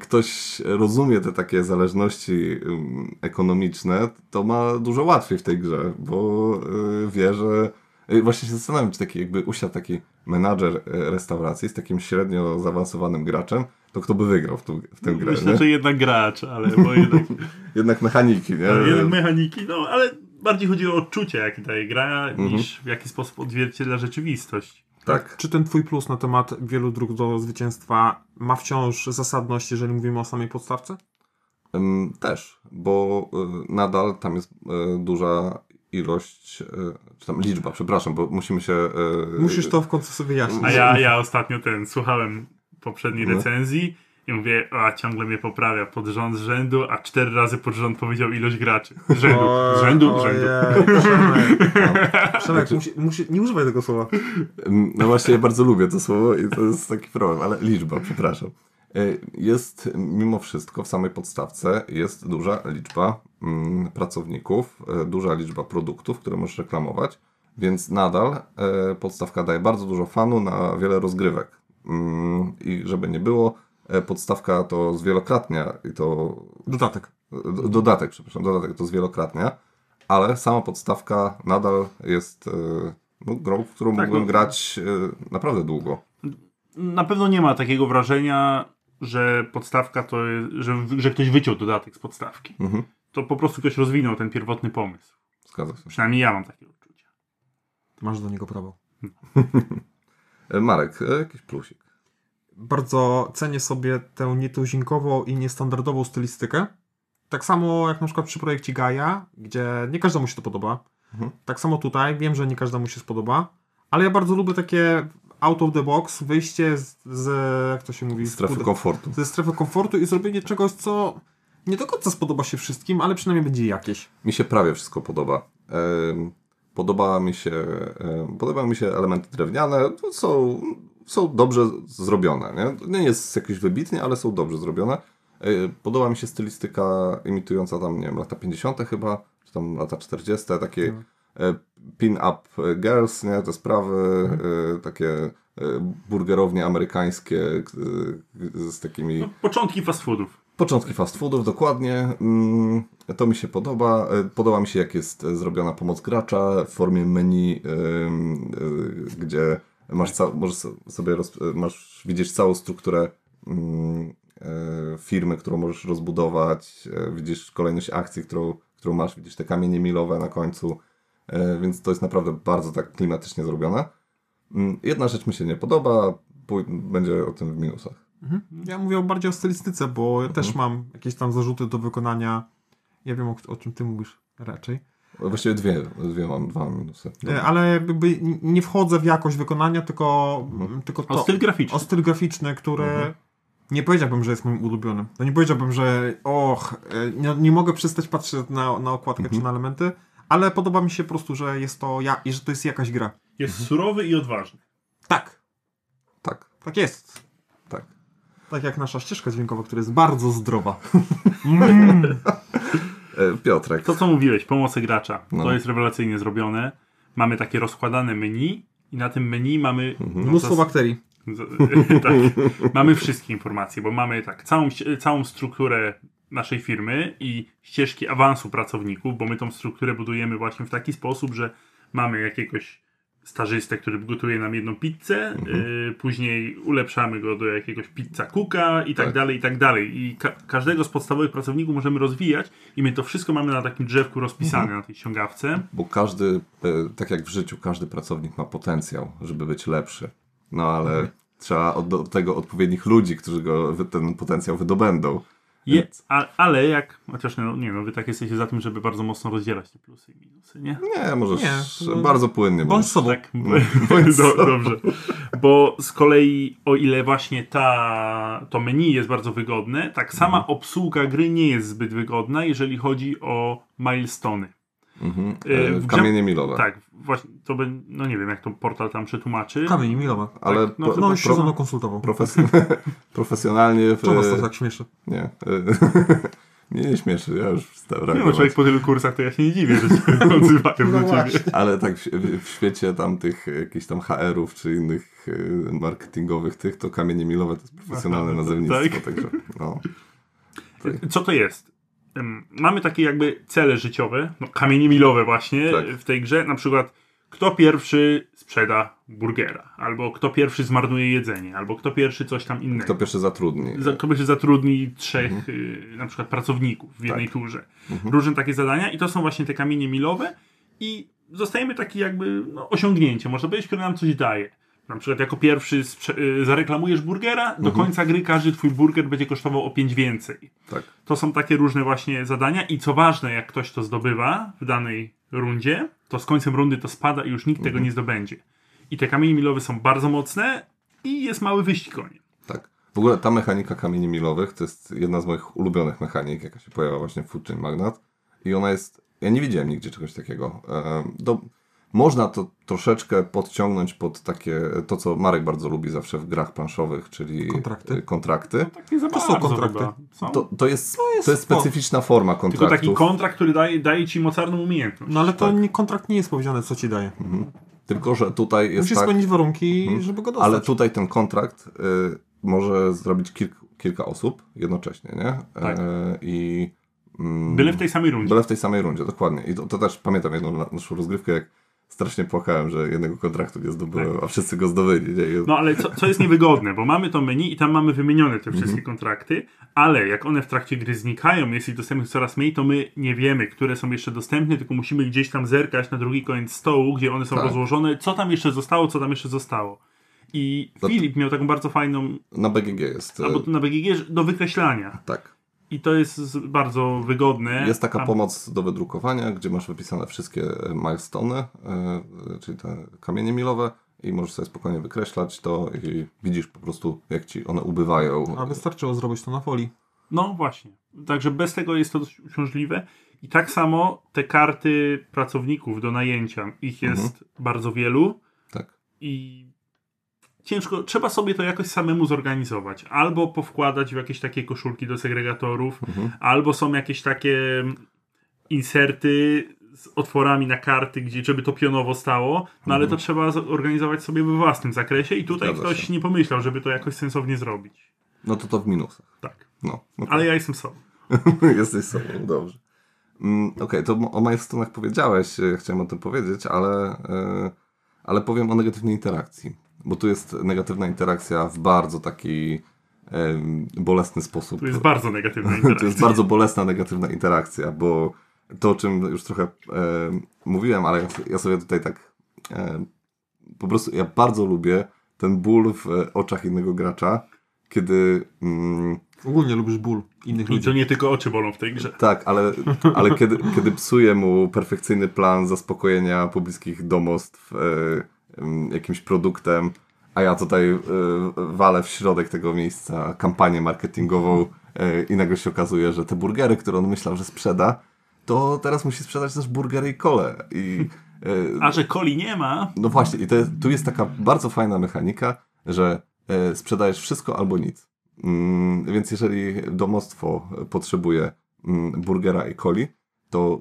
ktoś rozumie te takie zależności ekonomiczne, to ma dużo łatwiej w tej grze, bo y, wie, że y, właśnie się zastanawiam, czy taki jakby usiadł taki menadżer e, restauracji z takim średnio zaawansowanym graczem, to kto by wygrał w, tą, w tę grę, Myślę, nie? że jednak gracz, ale bo jednak, <laughs> Jednak mechaniki, nie? jednak mechaniki, no ale bardziej chodzi o odczucie, jakie daje gra, Mhm. niż w jaki sposób odzwierciedla rzeczywistość. Tak. Czy ten twój plus na temat wielu dróg do zwycięstwa ma wciąż zasadność, jeżeli mówimy o samej podstawce? Też, bo y, nadal tam jest y, duża ilość, y, czy tam liczba, przepraszam, bo musimy się... Musisz to w końcu sobie wyjaśnić. A ja, ja ostatnio ten, słuchałem poprzedniej No. recenzji i mówię, a ciągle mnie poprawia pod rząd z rzędu, a cztery razy pod rząd powiedział ilość graczy. Z rzędu, z rzędu, z rzędu. Ojej, Przemek, Przemek musi, musi, nie używaj tego słowa. No właśnie, ja bardzo lubię to słowo i to jest taki problem, ale liczba, przepraszam. Y, Jest mimo wszystko w samej podstawce jest duża liczba mm, pracowników, y, duża liczba produktów, które możesz reklamować, więc nadal y, podstawka daje bardzo dużo fanu na wiele rozgrywek. Mm, I żeby nie było, podstawka to zwielokrotnia i to Dodatek. Dodatek, przepraszam, dodatek to zwielokrotnia, ale sama podstawka nadal jest e, no, grą, w którą Tak, mógłbym no. grać e, naprawdę długo. Na pewno nie ma takiego wrażenia, że podstawka to jest, że, że ktoś wyciął dodatek z podstawki. Mhm. To po prostu ktoś rozwinął ten pierwotny pomysł. Zgadza się. Przynajmniej ja mam takie odczucie. Masz do niego prawo. <laughs> E, Marek, e, jakiś plusik. Bardzo cenię sobie tę nietuzinkową i niestandardową stylistykę. Tak samo jak na przykład przy projekcie Gaia, gdzie nie każdemu się to podoba. Mhm. Tak samo tutaj, wiem, że nie każdemu się spodoba, ale ja bardzo lubię takie out of the box, wyjście z, z jak to się mówi? Strefy komfortu. ze strefy komfortu i zrobienie czegoś, co nie do końca spodoba się wszystkim, ale przynajmniej będzie jakieś. Mi się prawie wszystko podoba. Podoba mi się, podobają mi się elementy drewniane, to są, są dobrze zrobione. Nie? Nie jest jakieś wybitnie, ale są dobrze zrobione. E, Podoba mi się stylistyka imitująca tam, nie wiem, lata 50. chyba, czy tam lata 40. Takie e, pin-up girls, nie? Te sprawy, e, takie burgerownie amerykańskie z takimi... No, początki fast foodów. Początki fast foodów, dokładnie. Mm, To mi się podoba. Podoba mi się, jak jest zrobiona pomoc gracza w formie menu, gdzie masz, ca- możesz so- sobie roz- e, masz widzieć całą strukturę mm, e, firmy, którą możesz rozbudować. e, Widzisz kolejność akcji, którą, którą masz, widzisz te kamienie milowe na końcu. E, Więc to jest naprawdę bardzo tak klimatycznie zrobione. Mm, Jedna rzecz mi się nie podoba, pój- będzie o tym w minusach. Ja mówię bardziej o stylistyce, bo ja Mhm. też mam jakieś tam zarzuty do wykonania. Ja wiem, o, o czym ty mówisz raczej. Właściwie dwie, dwie mam, dwa minusy. E, Ale jakby nie wchodzę w jakość wykonania, tylko, Mhm. tylko O to, styl graficzny. o styl graficzny, który Mhm. nie powiedziałbym, że jest moim ulubionym. To nie powiedziałbym, że och, e, nie, nie mogę przestać patrzeć na, na okładkę Mhm. czy na elementy, ale podoba mi się po prostu, że jest to ja i że to jest jakaś gra. Jest surowy i odważny. Tak, Tak, tak jest. tak. Tak jak nasza ścieżka dźwiękowa, która jest bardzo zdrowa. E, <laughs> Piotrek. To, co mówiłeś, pomocy gracza. No. To jest rewelacyjnie zrobione. Mamy takie rozkładane menu i na tym menu mamy... no, Mnóstwo bakterii. Z- <laughs> tak. Mamy wszystkie informacje, bo mamy tak, całą, całą strukturę naszej firmy i ścieżki awansu pracowników, bo my tą strukturę budujemy właśnie w taki sposób, że mamy jakiegoś stażystę, który gotuje nam jedną pizzę, y, później ulepszamy go do jakiegoś pizza cooka i tak, Tak. dalej, i tak dalej. I ka- każdego z podstawowych pracowników możemy rozwijać i my to wszystko mamy na takim drzewku rozpisane na tej ściągawce. Bo każdy, e, tak jak w życiu, każdy pracownik ma potencjał, żeby być lepszy. No ale Mhm. trzeba od, do tego odpowiednich ludzi, którzy go, ten potencjał wydobędą. Je, a, ale jak, chociaż no, nie no, wy tak jesteście za tym, żeby bardzo mocno rozdzielać te plusy i minusy, nie? Nie, możesz Nie, to- bardzo płynnie. Bądź bo- sobą. Tak, <laughs> Do, dobrze. Bo z kolei o ile właśnie ta, to menu jest bardzo wygodne, tak sama Mhm. obsługa gry nie jest zbyt wygodna, jeżeli chodzi o milestony. Mhm. E, E, grze- Kamienie milowe. Tak, właśnie to by, no nie wiem jak to portal tam przetłumaczy. Kamień milowe. Ale Tak, no pro- No już się pro- ze mną konsultował. profes- <laughs> profesjonalnie... W, Co was to tak śmieszy? Nie. e, Mnie <laughs> nie śmieszy, ja już wstałem Nie no, człowiek po tylu kursach to ja się nie dziwię, że się <laughs> odzywają No do ciebie. Ale tak w, w świecie tam tych jakichś tam HR-ów czy innych e, marketingowych tych, to kamienie milowe to jest profesjonalne Aha, nazewnictwo, tak. także no. Co to jest? Mamy takie jakby cele życiowe, no, kamienie milowe właśnie Tak. w tej grze. Na przykład kto pierwszy sprzeda burgera, albo kto pierwszy zmarnuje jedzenie, albo kto pierwszy coś tam innego. Kto pierwszy zatrudni. Za- Kto pierwszy zatrudni trzech y, na przykład pracowników w jednej Tak. turze. Różne takie zadania i to są właśnie te kamienie milowe i zostajemy takie jakby no, osiągnięcie, można powiedzieć, które nam coś daje. Na przykład jako pierwszy y, zareklamujesz burgera, do końca gry każdy twój burger będzie kosztował o 5 więcej. Tak. To są takie różne właśnie zadania i co ważne, jak ktoś to zdobywa w danej rundzie, to z końcem rundy to spada i już nikt tego nie zdobędzie. I te kamienie milowe są bardzo mocne i jest mały wyścig o nie. Tak. W ogóle ta mechanika kamieni milowych to jest jedna z moich ulubionych mechanik, jaka się pojawia właśnie w Food Chain Magnat. I ona jest. Ja nie widziałem nigdzie czegoś takiego. Do, można to troszeczkę podciągnąć pod takie. To, co Marek bardzo lubi zawsze w grach planszowych, czyli Kontrakty. e, kontrakty. Takie za To są kontrakty. Są. To, to, jest, jest to jest specyficzna forma Tylko kontraktów. taki kontrakt, który daje, daje ci mocarną umiejętność. No ale to Tak. nie, kontrakt nie jest powiedziane, co ci daje. Tylko, że tutaj jest Musisz tak, spełnić warunki, żeby go dostać. ale tutaj ten kontrakt y, może zrobić kilk, kilka osób jednocześnie, nie? Tak. E, I mm, Byle w tej samej rundzie. Byle w tej samej rundzie, dokładnie. I to, to też pamiętam jedną na- naszą rozgrywkę, jak strasznie płakałem, że jednego kontraktu nie zdobyłem, a wszyscy go zdobyli. Nie? No ale co, co jest niewygodne, bo mamy to menu i tam mamy wymienione te wszystkie Mhm. kontrakty, ale jak one w trakcie gry znikają, jest ich dostępnych coraz mniej, to my nie wiemy, które są jeszcze dostępne, tylko musimy gdzieś tam zerkać na drugi koniec stołu, gdzie one są Tak. rozłożone, co tam jeszcze zostało, co tam jeszcze zostało. I To- Filip miał taką bardzo fajną, Na BGG jest. e, albo na BGG, do wykreślania. Tak. I to jest bardzo wygodne. Jest taka A- pomoc do wydrukowania, gdzie masz wypisane wszystkie milestone, e, czyli te kamienie milowe i możesz sobie spokojnie wykreślać to i widzisz po prostu, jak ci one ubywają. A wystarczyło zrobić to na folii. No właśnie. Także bez tego jest to dość uciążliwe. I tak samo te karty pracowników do najęcia, ich jest Mhm. bardzo wielu Tak. i ciężko, trzeba sobie to jakoś samemu zorganizować. Albo powkładać w jakieś takie koszulki do segregatorów, Mhm. albo są jakieś takie inserty z otworami na karty, gdzie żeby to pionowo stało, no ale to trzeba zorganizować sobie we własnym zakresie i tutaj Mhm. Zgadza ktoś się. nie pomyślał, żeby to jakoś sensownie zrobić. No to to w minusach. Tak. No, no Ale ja jestem sobą. <laughs> Jesteś sobą, dobrze. Mm, Okej, to o milestonach powiedziałeś, e, chciałem o tym powiedzieć, ale, e, ale powiem o negatywnej interakcji. Bo tu jest negatywna interakcja w bardzo taki bolesny sposób. To jest bardzo negatywna <laughs> To interakcja. jest bardzo bolesna, negatywna interakcja, bo to, o czym już trochę e, mówiłem, ale ja, sobie tutaj tak e, po prostu, ja bardzo lubię ten ból w oczach innego gracza, kiedy mm, Ogólnie lubisz ból innych I ludzi. to nie tylko oczy bolą w tej grze. tak, ale, <laughs> ale kiedy, kiedy psuje mu perfekcyjny plan zaspokojenia pobliskich domostw e, jakimś produktem, a ja tutaj e, walę w środek tego miejsca kampanię marketingową e, i nagle się okazuje, że te burgery, które on myślał, że sprzeda, to teraz musi sprzedać też burgery i kole. I, e, A że coli nie ma, no właśnie, i to tu jest taka bardzo fajna mechanika, że sprzedajesz wszystko albo nic. Mm, więc jeżeli domostwo potrzebuje mm, burgera i coli, to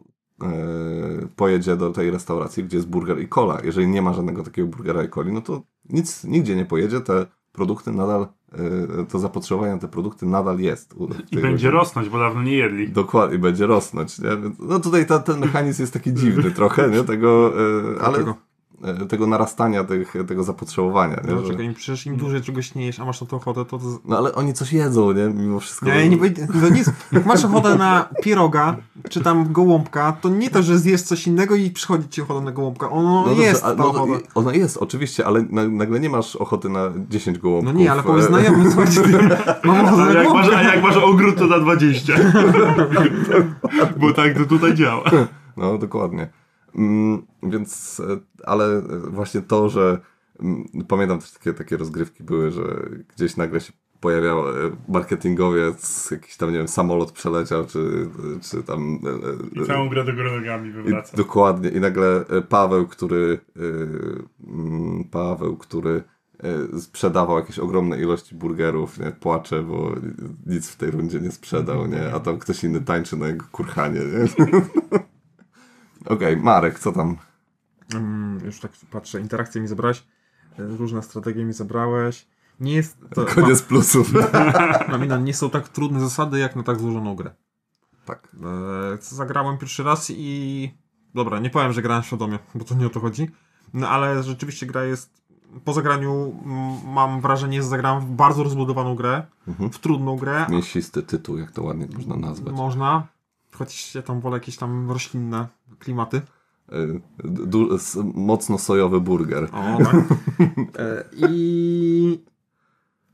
pojedzie do tej restauracji, gdzie jest burger i cola. Jeżeli nie ma żadnego takiego burgera i coli, no to nic nigdzie nie pojedzie, te produkty nadal, e, to zapotrzebowanie na te produkty nadal jest. i będzie rodzinie. rosnąć, bo dawno nie jedli. Dokładnie, będzie rosnąć. Nie? No tutaj ta, ten mechanizm jest taki dziwny <laughs> trochę, nie? Tego, e, ale Dlaczego? E, tego narastania tych, tego zapotrzebowania. Nie? No, Że, czekaj, im przecież im dłużej czegoś nie jesz, a masz na to ochotę, to... no ale oni coś jedzą, nie? Mimo wszystko. Nie, nie, to nie jest, jak masz ochotę na pieroga, czy tam gołąbka, to nie to, że zjesz coś innego i przychodzi ci ochota na gołąbka. Ono dobrze, jest a- ta no, Ona jest, oczywiście, ale na, nagle nie masz ochoty na 10 gołąbków. No nie, ale powiedz e, znajomym, słuchajcie, ty, <laughs> mam ochotę A na jak, masz, gołąbka. a jak masz ogród, to na 20. <laughs> Bo tak to tutaj działa. No, dokładnie. Mm, więc, e, ale właśnie to, że mm, pamiętam też takie, takie rozgrywki były, że gdzieś nagle się pojawiał e, marketingowiec, jakiś tam, nie wiem, samolot przeleciał, czy, czy tam... e, I całą grę do góry nogami wywraca. dokładnie. I nagle Paweł, który mm, Paweł, który sprzedawał jakieś ogromne ilości burgerów, nie, płacze, bo nic w tej rundzie nie sprzedał, nie, a tam ktoś inny tańczy na jego kurhanie, nie. <laughs> Okej, Marek, co tam? Już tak patrzę, interakcje mi zabrałeś, e, różne strategie mi zabrałeś. Nie jest to... <laughs> Koniec plusów. <laughs> Mam, mam, nie są tak trudne zasady, jak na tak złożoną grę. tak. E, zagrałem pierwszy raz i... Dobra, nie powiem, że grałem świadomie, bo to nie o to chodzi. No ale rzeczywiście gra jest... Po zagraniu mam wrażenie, że zagrałem w bardzo rozbudowaną grę, Mhm. w trudną grę. Mięsisty tytuł, jak to ładnie można nazwać. Można, chociaż ja tam wolę jakieś tam roślinne klimaty. E, du- mocno sojowy burger. O, tak. <laughs> I...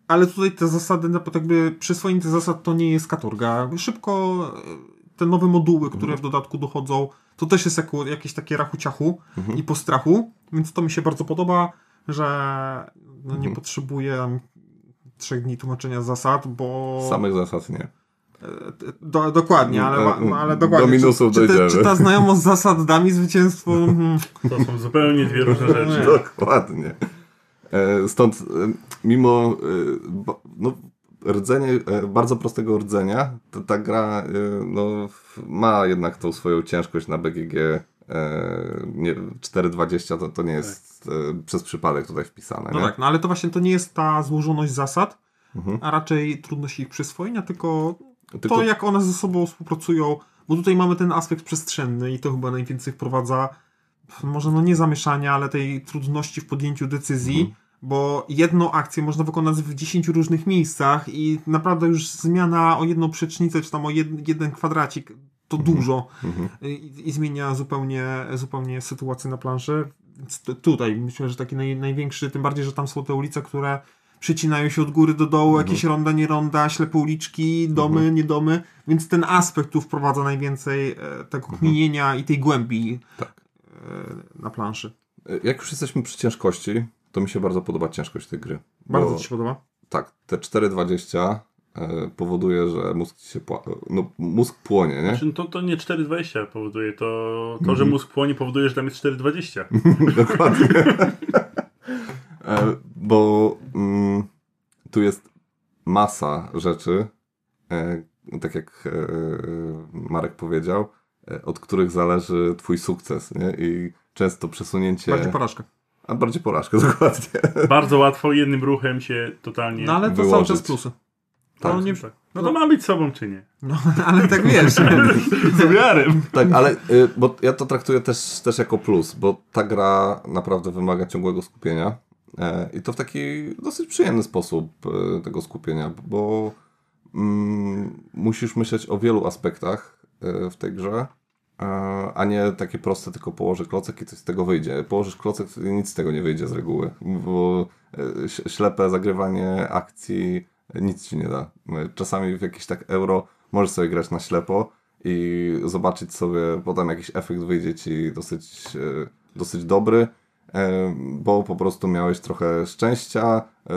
Ale tutaj te zasady, no, jakby przyswojenie zasad to nie jest katorga. Szybko e, te nowe moduły, które w dodatku dochodzą, to też jest jako, jakieś takie rachu-ciachu i postrachu, więc to mi się bardzo podoba, że no, nie potrzebuję tam trzech dni tłumaczenia zasad, bo... Samych zasad nie. Do, dokładnie, ale, ma- Do ale dokładnie. minusów czy, czy, te, czy ta znajomość zasad da mi zwycięstwo? <laughs> Hmm. To są zupełnie dwie różne rzeczy. Dokładnie. E, Stąd, e, mimo e, no, rdzenie, e, bardzo prostego rdzenia, to ta gra e, no, ma jednak tą swoją ciężkość na BGG. e, Nie, 4,20 to, to nie jest e, przez przypadek tutaj wpisane. No nie? tak, no ale to właśnie to nie jest ta złożoność zasad, Mhm. a raczej trudność ich przyswojenia, tylko, Tylko- to jak one ze sobą współpracują, bo tutaj mamy ten aspekt przestrzenny i to chyba najwięcej wprowadza może no nie zamieszania, ale tej trudności w podjęciu decyzji, Mhm. bo jedną akcję można wykonać w 10 różnych miejscach i naprawdę już zmiana o jedną przecznicę, czy tam o jed, jeden kwadracik, to dużo Mhm. I, i zmienia zupełnie, zupełnie sytuację na planszy. T- tutaj myślę, że taki naj, największy, tym bardziej, że tam są te ulice, które przycinają się od góry do dołu, jakieś ronda, nie ronda, ślepe uliczki, domy, nie domy, więc ten aspekt tu wprowadza najwięcej e, tego kminienia i tej głębi Tak. e, na planszy. E, Jak już jesteśmy przy ciężkości, to mi się bardzo podoba ciężkość tej gry. Bardzo Bo- Ci się podoba? Tak, te 4,20 e, powoduje, że mózg ci się pła- no, mózg płonie, nie? Znaczy, to, to nie 4,20 powoduje, to, to że mózg płonie powoduje, że tam jest 4,20. <laughs> Dokładnie. <laughs> E, Bo mm, tu jest masa rzeczy, e, tak jak e, Marek powiedział, e, od których zależy twój sukces, nie? I często przesunięcie... Bardziej porażka. A bardziej porażkę, <laughs> dokładnie. Bardzo łatwo jednym ruchem się totalnie... No ale to Wyłożyć. cały czas plusy. To Tak. nie... Tak. No to ma być sobą, czy nie? No, <laughs> ale tak wiesz. <laughs> Z umiarem. Tak, ale y, bo ja to traktuję też, też jako plus, bo ta gra naprawdę wymaga ciągłego skupienia. E, I to w taki dosyć przyjemny sposób e, tego skupienia, bo mm, musisz myśleć o wielu aspektach e, w tej grze, a nie takie proste, tylko położę klocek i coś z tego wyjdzie. Położysz klocek, nic z tego nie wyjdzie z reguły, bo ślepe zagrywanie akcji nic ci nie da. Czasami w jakiś tak euro możesz sobie grać na ślepo i zobaczyć sobie, potem jakiś efekt wyjdzie ci dosyć, dosyć dobry, bo po prostu miałeś trochę szczęścia, e,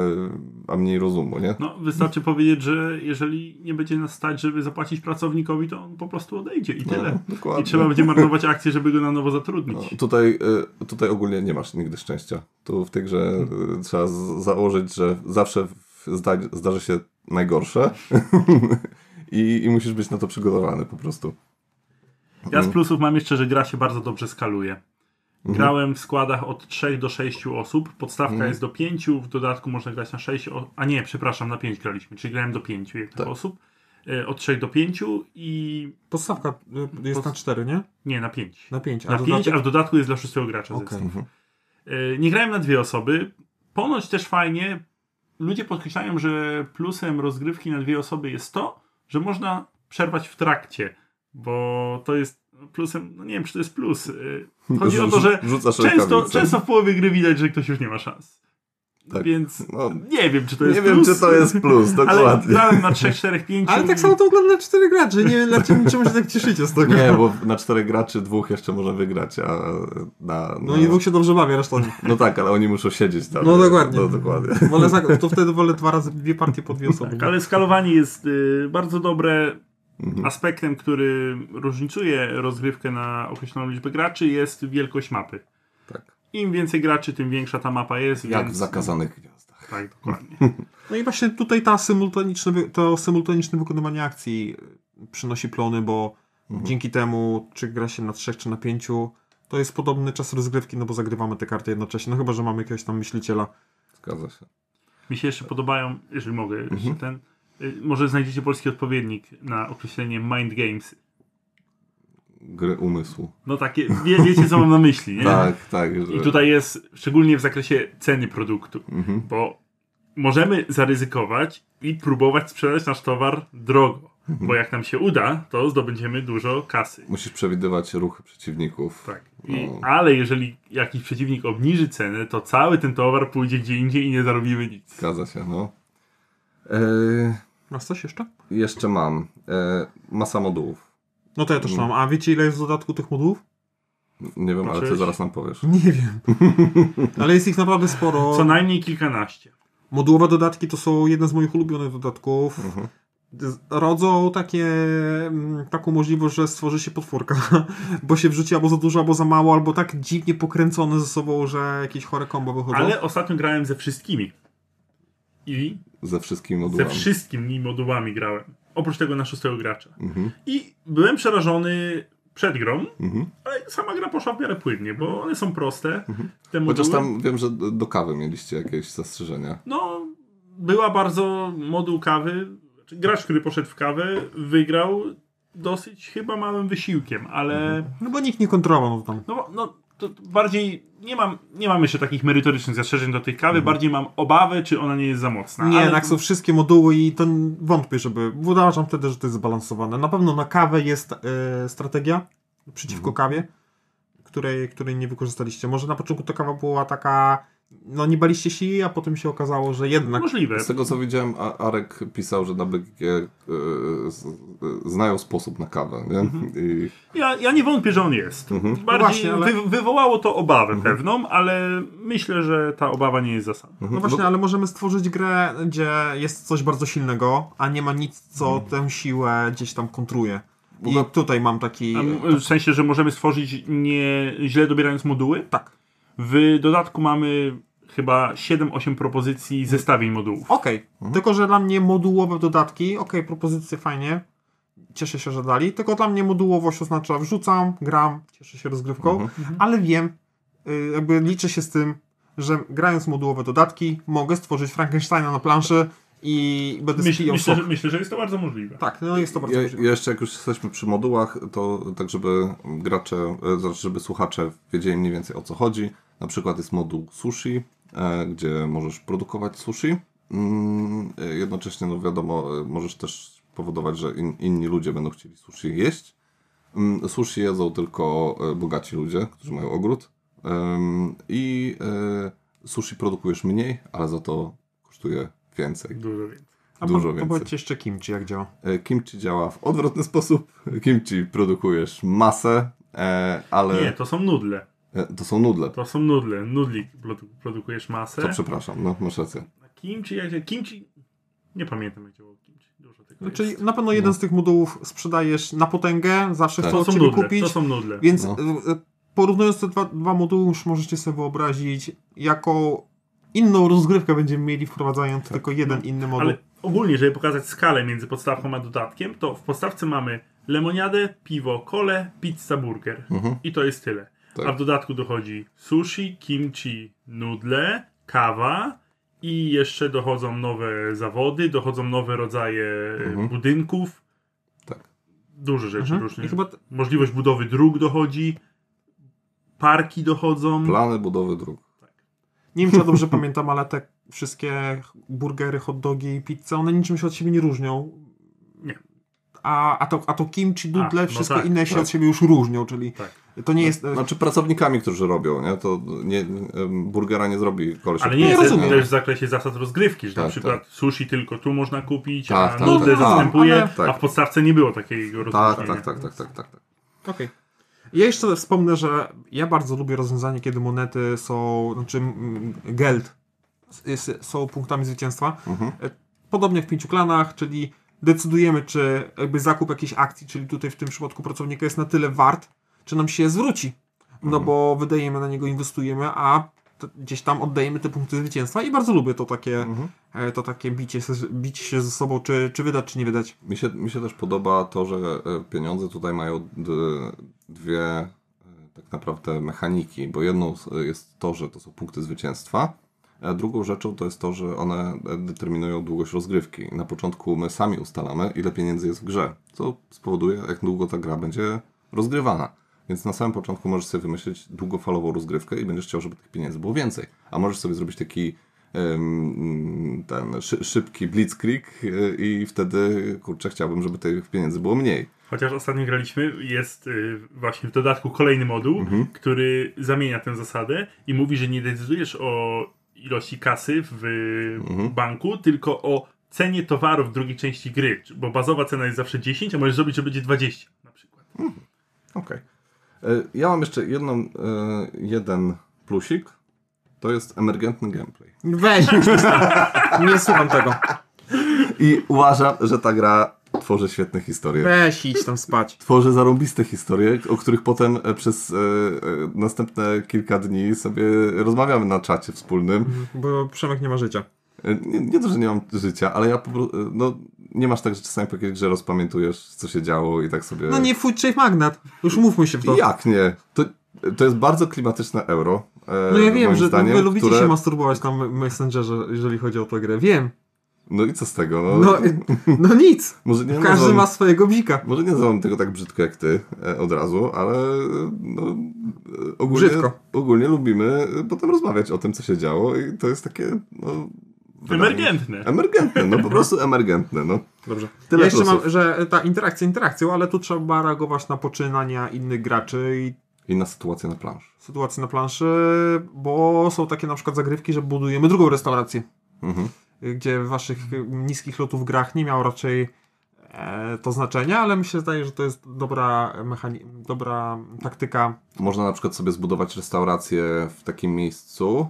a mniej rozumu, nie? No, wystarczy powiedzieć, że jeżeli nie będzie nas stać, żeby zapłacić pracownikowi, to on po prostu odejdzie i tyle. No. I trzeba będzie marnować akcję, żeby go na nowo zatrudnić. No, tutaj, y, tutaj ogólnie nie masz nigdy szczęścia. Tu w tej grze y, trzeba założyć, że zawsze zda, zdarzy się najgorsze <laughs> I, i musisz być na to przygotowany po prostu. Ja z plusów mam jeszcze, że gra się bardzo dobrze skaluje. Grałem w składach od 3 do 6 osób. Podstawka jest do 5, w dodatku można grać na 6. O... A nie, przepraszam, na 5 graliśmy, czyli grałem do 5 jednych Tak. osób. E, Od 3 do 5 i. Podstawka y, jest na 4, nie? Nie, na 5. Na 5. Na 5, a w dodatku jest dla szóstego gracza. Okej. zestaw. E, Nie grałem na dwie osoby. Ponoć też fajnie. Ludzie podkreślają, że plusem rozgrywki na dwie osoby jest to, że można przerwać w trakcie, bo to jest plusem, no nie wiem, czy to jest plus. Chodzi o to, że często, często w połowie gry widać, że ktoś już nie ma szans. Tak. Więc No, nie wiem, czy to jest nie plus. wiem, czy to jest plus, <laughs> Ale dokładnie. grałem na 3, 4, 5. Ale tak samo to wygląda na 4 graczy. Nie wiem, dlaczego czemu się tak cieszycie z tego. Nie, bo na czterech graczy dwóch jeszcze może wygrać, a na... No i dwóch się dobrze bawi, reszta nie. No tak, ale oni muszą siedzieć tam. No dokładnie. No, dokładnie. Wolę to wtedy wolę dwa razy, dwie partie po dwie osoby. Tak, ale skalowanie jest y, bardzo dobre. Mhm. Aspektem, który różnicuje rozgrywkę na określoną liczbę graczy jest wielkość mapy. Tak. Im więcej graczy, tym większa ta mapa jest. Jak więc... w zakazanych gwiazdach. Tak, <laughs> dokładnie. No i właśnie tutaj ta symultaniczne, to symultaniczne wykonywanie akcji przynosi plony, bo dzięki temu, czy gra się na trzech, czy na pięciu, to jest podobny czas rozgrywki, no bo zagrywamy te karty jednocześnie. No chyba, że mamy jakiegoś tam myśliciela. Zgadza się. Mi się jeszcze podobają, jeżeli mogę, jeszcze Mhm. ten. Y, Może znajdziecie polski odpowiednik na określenie Mind Games. Gry umysłu. No takie, wie, wiecie co mam na myśli, nie? <laughs> Tak, tak. Że... I tutaj jest, szczególnie w zakresie ceny produktu, Mhm. bo możemy zaryzykować i próbować sprzedać nasz towar drogo. Mhm. Bo jak nam się uda, to zdobędziemy dużo kasy. Musisz przewidywać ruchy przeciwników. Tak. I, No. Ale jeżeli jakiś przeciwnik obniży cenę, to cały ten towar pójdzie gdzie indziej i nie zarobimy nic. Zgadza się, no. E, Masz coś jeszcze? jeszcze mam. E, masa modułów. No to ja też mam. A wiecie ile jest w dodatku tych modułów? Nie wiem, ale ty zaraz nam powiesz. <laughs> Nie wiem. <laughs> Ale jest ich naprawdę sporo. Co najmniej kilkanaście. Modułowe dodatki to są jedne z moich ulubionych dodatków. Mhm. Rodzą takie, mm, taką możliwość, że stworzy się potwórka, <laughs> bo się wrzuci albo za dużo, albo za mało, albo tak dziwnie pokręcone ze sobą, że jakieś chore kombo wychodzą. Ale ostatnio grałem ze wszystkimi. I Ze wszystkimi ze modułami. wszystkimi modułami grałem. Oprócz tego na szóstego gracza. Mhm. I byłem przerażony przed grą, Mhm. ale sama gra poszła w miarę płynnie, bo one są proste. Te moduły, Chociaż tam wiem, że do kawy mieliście jakieś zastrzeżenia. No, była bardzo moduł kawy. Znaczy, Gracz, który poszedł w kawę, wygrał dosyć chyba małym wysiłkiem, ale No bo nikt nie kontrolował no tam. no, no to bardziej nie mam, nie mam jeszcze takich merytorycznych zastrzeżeń do tej kawy, Mhm. bardziej mam obawy, czy ona nie jest za mocna. Nie, ale jednak są wszystkie moduły i to wątpię, żeby. Uważam wtedy, że to jest zbalansowane. Na pewno na kawę jest e, strategia przeciwko Mhm. kawie, której, której nie wykorzystaliście. Może na początku ta kawa była taka. No nie baliście się jej, a potem się okazało, że jednak. Możliwe. Z tego co widziałem, A- Arek pisał, że na BGG e, e, znają sposób na kawę, nie? Mhm. I Ja, ja nie wątpię, że on jest. Mhm. Bardziej Właśnie, ale- wy, wywołało to obawę pewną, ale myślę, że ta obawa nie jest zasadna. No właśnie, ale możemy stworzyć grę, gdzie jest coś bardzo silnego, a nie ma nic, co tę siłę gdzieś tam kontruje. I ogóle- tutaj mam taki. W sensie, że możemy stworzyć nie źle dobierając moduły. Tak. W dodatku mamy chyba 7-8 propozycji zestawień modułów. Okej, tylko że dla mnie modułowe dodatki, okej, propozycje fajnie, cieszę się, że dali, tylko dla mnie modułowość oznacza wrzucam, gram, cieszę się rozgrywką, ale wiem, y, jakby liczę się z tym, że grając modułowe dodatki mogę stworzyć Frankensteina na planszy i będę Myśl, myślę, że, myślę, że jest to bardzo możliwe. Tak, no jest to bardzo Ja, możliwe. jeszcze jak już jesteśmy przy modułach, to tak żeby gracze, e, znaczy żeby słuchacze wiedzieli mniej więcej o co chodzi. Na przykład jest moduł sushi, e, gdzie możesz produkować sushi. Mm, e, Jednocześnie, no wiadomo, e, możesz też powodować, że in, inni ludzie będą chcieli sushi jeść. Mm, Sushi jedzą tylko bogaci ludzie, którzy mają ogród. I sushi produkujesz mniej, ale za to kosztuje więcej. Dużo więcej. A dużo po, więcej. powiedzcie jeszcze kimchi, jak działa. Kimchi działa w odwrotny <laughs> sposób. Kimchi produkujesz masę, ale Nie, to są nudle. To są nudle. To, To są nudle. Nudlik produ- produkujesz masę. przepraszam, no masz rację. Kimchi, jak się... Kimchi... Nie pamiętam jak działało kimchi. Dużo tego No, czyli jest. na pewno jeden z tych modułów sprzedajesz na potęgę, zawsze Tak. chcą To ciebie nudle. kupić. To są nudle. Więc No. e, e, porównując te dwa, dwa moduły, już możecie sobie wyobrazić, jaką inną rozgrywkę będziemy mieli wprowadzając tylko jeden inny moduł. Ale ogólnie, żeby pokazać skalę między podstawką a dodatkiem, to w podstawce mamy lemoniadę, piwo, kole, pizza, burger. Mhm. I to jest tyle. Tak. A w dodatku dochodzi sushi, kimchi, nudle, kawa i jeszcze dochodzą nowe zawody, dochodzą nowe rodzaje e, Mhm. budynków. Tak. Dużo rzeczy Mhm. różnych. Chyba t- Możliwość budowy dróg dochodzi, parki dochodzą. Plany budowy dróg. nie wiem, czy ja dobrze <laughs> pamiętam, ale te wszystkie burgery, hot dogi i pizze, one niczym się od siebie nie różnią. Nie. A, a, to, a to kimchi, A, dudle, no wszystko tak, inne się tak. od siebie już różnią, czyli Tak. To nie jest... Znaczy pracownikami, którzy robią, nie? To nie, burgera nie zrobi koleś. Ale nie jest rozumiem. też w zakresie zasad rozgrywki, że na Tak, przykład sushi tylko tu można kupić, Tak, a tak, nudle tak. zastępuje, Ale- a tak. w podstawce nie było takiego Tak, rozróżnienia. tak, tak, tak, tak, tak. tak. Okej. Ja jeszcze wspomnę, że ja bardzo lubię rozwiązanie, kiedy monety są, znaczy geld jest, są punktami zwycięstwa. Mhm. Podobnie jak w pięciu klanach, czyli decydujemy, czy jakby zakup jakiejś akcji, czyli tutaj w tym przypadku pracownika jest na tyle wart, czy nam się zwróci. No bo wydajemy na niego, inwestujemy, a gdzieś tam oddajemy te punkty zwycięstwa i bardzo lubię to takie, Mhm. e, to takie bicie, bicie się ze sobą, czy, czy wydać, czy nie wydać. Mi się, mi się też podoba to, że e, pieniądze tutaj mają dwie e, tak naprawdę mechaniki, bo jedną jest to, że to są punkty zwycięstwa, a drugą rzeczą to jest to, że one determinują długość rozgrywki. Na początku my sami ustalamy, ile pieniędzy jest w grze, co spowoduje, jak długo ta gra będzie rozgrywana. Więc na samym początku możesz sobie wymyślić długofalową rozgrywkę i będziesz chciał, żeby tych pieniędzy było więcej. A możesz sobie zrobić taki ten szy, szybki blitzkrieg e, i wtedy, kurczę, chciałbym, żeby tych pieniędzy było mniej. Chociaż ostatnio graliśmy, jest y, właśnie w dodatku kolejny moduł, Mhm. który zamienia tę zasadę i mówi, że nie decydujesz o ilości kasy w Mhm. banku, tylko o cenie towaru w drugiej części gry, bo bazowa cena jest zawsze 10, a możesz zrobić, że będzie 20 na przykład. Okej. E, Ja mam jeszcze jedną, e, jeden plusik. To jest emergentny gameplay. Weź, <laughs> nie słucham tego. I uważam, że ta gra tworzy świetne historie. Weź idź tam spać. Tworzy zarąbiste historie, o których potem e, przez e, e, następne kilka dni sobie rozmawiamy na czacie wspólnym. Bo Przemek nie ma życia. E, Nie, nie to, że nie mam życia, ale ja po prostu, e, no, nie masz tak, że czasami po jakiejś grze rozpamiętujesz, co się działo i tak sobie... No nie Food Chain Magnat. Już umówmy się w to. Jak nie? To, to jest bardzo klimatyczne euro. e, No ja wiem, że zdaniem, wy lubicie które- się masturbować tam w Messengerze, jeżeli chodzi o tę grę. Wiem. No i co z tego? No, No, no nic. <laughs> może nie Każdy nazwam, ma swojego bzika. Może nie nazywam tego tak brzydko jak ty e, od razu, ale no, e, ogólnie, Brzydko. ogólnie lubimy potem rozmawiać o tym, co się działo i to jest takie no, Emergentne. Emergentne, no po prostu emergentne, no. Dobrze. Tyle ja jeszcze plusów. mam, że ta interakcja interakcją, ale tu trzeba reagować na poczynania innych graczy i I na sytuację na planszy. sytuacje na planszy, bo są takie na przykład zagrywki, że budujemy drugą restaurację, Mhm. gdzie w waszych niskich lotów grach nie miało raczej e, to znaczenia, ale mi się zdaje, że to jest dobra, mechani- dobra taktyka. Można na przykład sobie zbudować restaurację w takim miejscu,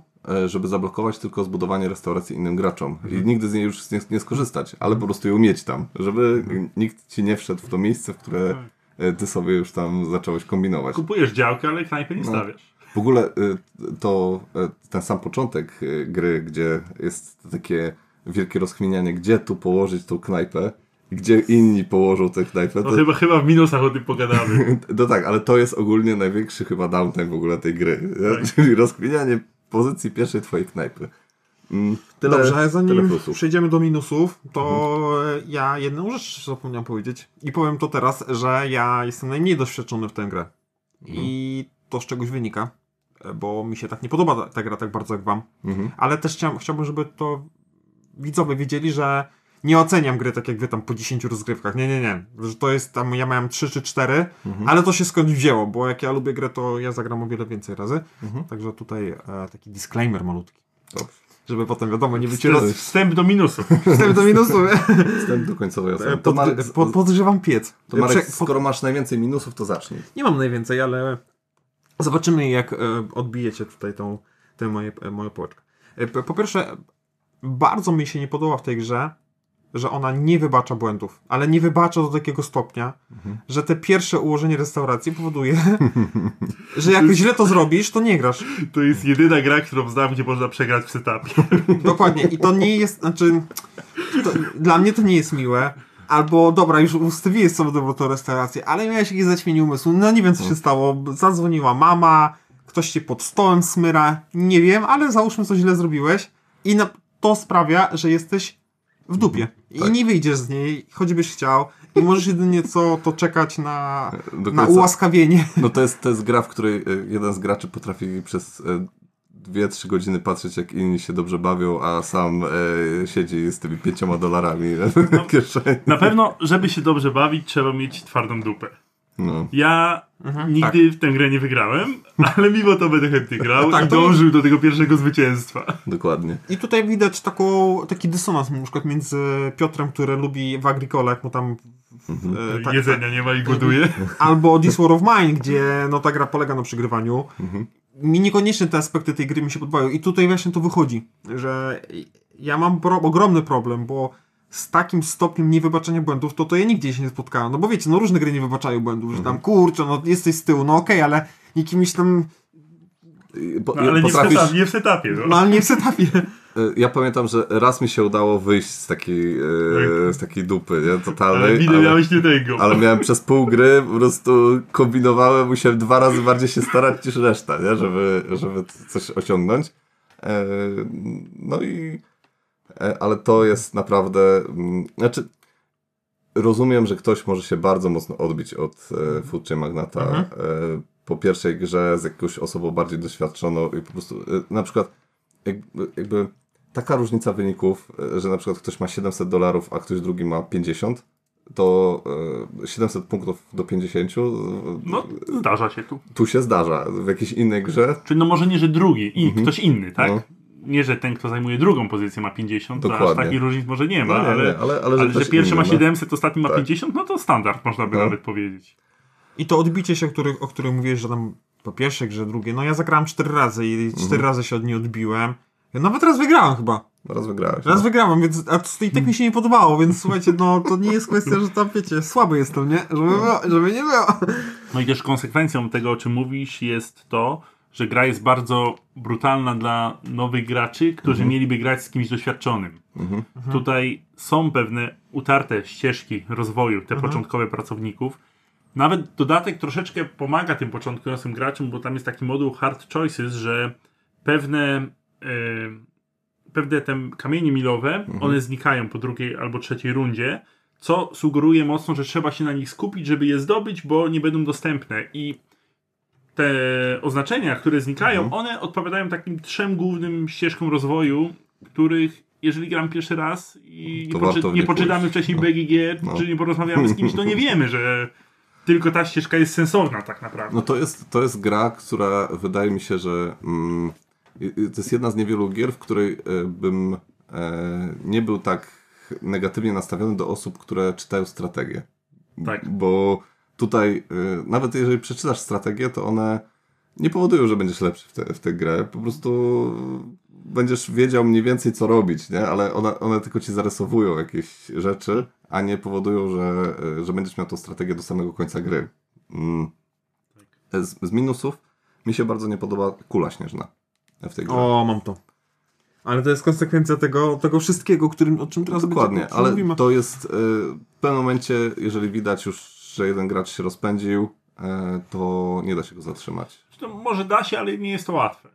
żeby zablokować tylko zbudowanie restauracji innym graczom. I nigdy z niej już nie, nie skorzystać, ale po prostu ją mieć tam, żeby nikt ci nie wszedł w to miejsce, w które e, ty sobie już tam zacząłeś kombinować. Kupujesz działkę, ale knajpy nie No. stawiasz. W ogóle y, to ten sam początek gry, gdzie jest takie wielkie rozchmienianie, gdzie tu położyć tą knajpę, i gdzie inni położą tę knajpę, No to, chyba, chyba w minusach o tym pogadamy. <laughs> no tak, ale to jest ogólnie największy chyba downtime w ogóle tej gry, nie? <laughs> czyli rozchmienianie pozycji pierwszej twojej knajpy. Mm, Tyle, Dobrze, tyle zanim plusów. przejdziemy do minusów, to ja jedną rzecz zapomniałem powiedzieć. I powiem to teraz, że ja jestem najmniej doświadczony w tę grę. I to z czegoś wynika, bo mi się tak nie podoba ta, ta gra tak bardzo jak wam. Mhm. Ale też chciałbym, żeby to widzowie wiedzieli, że nie oceniam gry tak jak wy tam po 10 rozgrywkach. Nie, nie, nie. Że to jest tam, ja miałem 3 czy 4, ale to się skądś wzięło, bo jak ja lubię grę, to ja zagram o wiele więcej razy. Mhm. Także tutaj e, taki disclaimer malutki. Dobrze. Żeby potem wiadomo, nie być roz... Wstęp do minusów. <laughs> Wstęp do minusów. Wstęp do końcowej oceny. To Pod, Marek, po, podgrzewam piec. to Marek Prze- skoro masz najwięcej minusów, to zacznij. Nie mam najwięcej, ale zobaczymy jak e, odbijecie tutaj tą, tę moje, e, moją połeczkę. E, po pierwsze, bardzo mi się nie podoba w tej grze, że ona nie wybacza błędów, ale nie wybacza do takiego stopnia, że te pierwsze ułożenie restauracji powoduje, <laughs> że jak źle to zrobisz, to nie grasz. To jest jedyna gra, którą znam, gdzie można przegrać w setupie. <laughs> Dokładnie. I to nie jest, znaczy, to, dla mnie to nie jest miłe. Albo, dobra, już ustawiłeś sobie dobrą restaurację, ale miałeś jakieś zaćmienie umysłu. No nie wiem, co się stało. Zadzwoniła mama, ktoś cię pod stołem smyra. Nie wiem, ale załóżmy, co źle zrobiłeś. I na, to sprawia, że jesteś w dupie. I Tak. nie wyjdziesz z niej, choćbyś chciał. I możesz jedynie co, to czekać na, Do na ułaskawienie. No to jest, to jest gra, w której e, jeden z graczy potrafi przez 2-3 godziny patrzeć, jak inni się dobrze bawią, a sam e, siedzi z tymi pięcioma dolarami w kieszeni. Na pewno, żeby się dobrze bawić, trzeba mieć twardą dupę. No. Ja Mhm. nigdy w tę grę nie wygrałem, <laughs> ale mimo to będę chętnie grał Tak, i to- dążył do tego pierwszego zwycięstwa. Dokładnie. I tutaj widać taką, taki dysonans na przykład między Piotrem, który lubi w Agricole, jak mu tam Mhm. e, tak, Jedzenia nie ma i głoduje. <laughs> albo This War of Mine, gdzie no ta gra polega na przegrywaniu. Mhm. Mi niekoniecznie te aspekty tej gry mi się podobają i tutaj właśnie to wychodzi, że ja mam pro, ogromny problem, bo z takim stopniem niewybaczenia błędów, to to ja nigdzie się nie spotkałem. No bo wiecie, no różne gry nie wybaczają błędów, że Mhm. tam kurczę, no jesteś z tyłu, no okej, ale jakimś tam, I Po, No, ale nie w, potrafisz, setupie, nie w setupie. No. no ale nie w setupie. e, <laughs> ja pamiętam, że raz mi się udało wyjść z takiej, e, z takiej dupy, nie? Totalnej. Ale widzę, miałeś nie tego. ale miałem <laughs> przez pół gry, po prostu kombinowałem, musiałem dwa razy bardziej się starać niż reszta, nie? Żeby, żeby coś osiągnąć. E, no i... E, ale to jest naprawdę... mm, Znaczy, rozumiem, że ktoś może się bardzo mocno odbić od e, Food Chain Magnata Mhm. e, po pierwszej grze z jakąś osobą bardziej doświadczoną i po prostu e, na przykład jakby, jakby taka różnica wyników, e, że na przykład ktoś ma 700 dolarów, a ktoś drugi ma 50, to e, 700 punktów do 50 e, No, zdarza się tu. tu się zdarza. W jakiejś innej grze Czyli no może nie, że drugi, i ktoś inny, tak? No. Nie, że ten, kto zajmuje drugą pozycję ma 50, to aż Dokładnie. takich różnic może nie ma, No nie, ale, nie, ale- ale ale, że że, pierwszy ma inny, no. 700, ostatni ma Tak. 50, no to standard można by No. nawet powiedzieć. I to odbicie się, o którym, o którym mówiłeś, że tam po pierwsze grze, drugie, no ja zagrałem cztery razy i cztery razy się od niej odbiłem. Ja nawet raz wygrałem chyba. raz wygrałeś. Raz no. wygrałem, więc a to i tak mi się nie podobało, więc słuchajcie, no to nie jest kwestia, że tam wiecie, słaby jestem, nie? Żeby, było, żeby nie było. No i też konsekwencją tego, o czym mówisz, jest to, że gra jest bardzo brutalna dla nowych graczy, którzy mieliby grać z kimś doświadczonym. Tutaj są pewne utarte ścieżki rozwoju, te początkowe pracowników. Nawet dodatek troszeczkę pomaga tym początkującym graczom, bo tam jest taki moduł hard choices, że pewne, e, pewne te kamienie milowe, one znikają po drugiej albo trzeciej rundzie, co sugeruje mocno, że trzeba się na nich skupić, żeby je zdobyć, bo nie będą dostępne. I te oznaczenia, które znikają, one odpowiadają takim trzem głównym ścieżkom rozwoju, których jeżeli gram pierwszy raz i nie, To poczy, nie poczytamy pójść. wcześniej No. BGG, No. czy nie porozmawiamy z kimś, to nie wiemy, że tylko ta ścieżka jest sensowna tak naprawdę. No to jest, to jest gra, która wydaje mi się, że mm, to jest jedna z niewielu gier, w której e, bym e, nie był tak negatywnie nastawiony do osób, które czytają strategię. Tak. Bo tutaj, e, nawet jeżeli przeczytasz strategię, to one nie powodują, że będziesz lepszy w, te, w tę grę. Po prostu będziesz wiedział mniej więcej, co robić, nie? Ale one, one tylko ci zarysowują jakieś rzeczy, a nie powodują, że, e, że będziesz miał tą strategię do samego końca gry. Mm. Z, z minusów mi się bardzo nie podoba kula śnieżna w tej grze. O, mam to. Ale to jest konsekwencja tego, tego wszystkiego, którym, o czym teraz Dokładnie, ale mówimy. to jest y, w pewnym momencie, jeżeli widać już, że jeden gracz się rozpędził, e, to nie da się go zatrzymać. To może da się, ale nie jest to łatwe.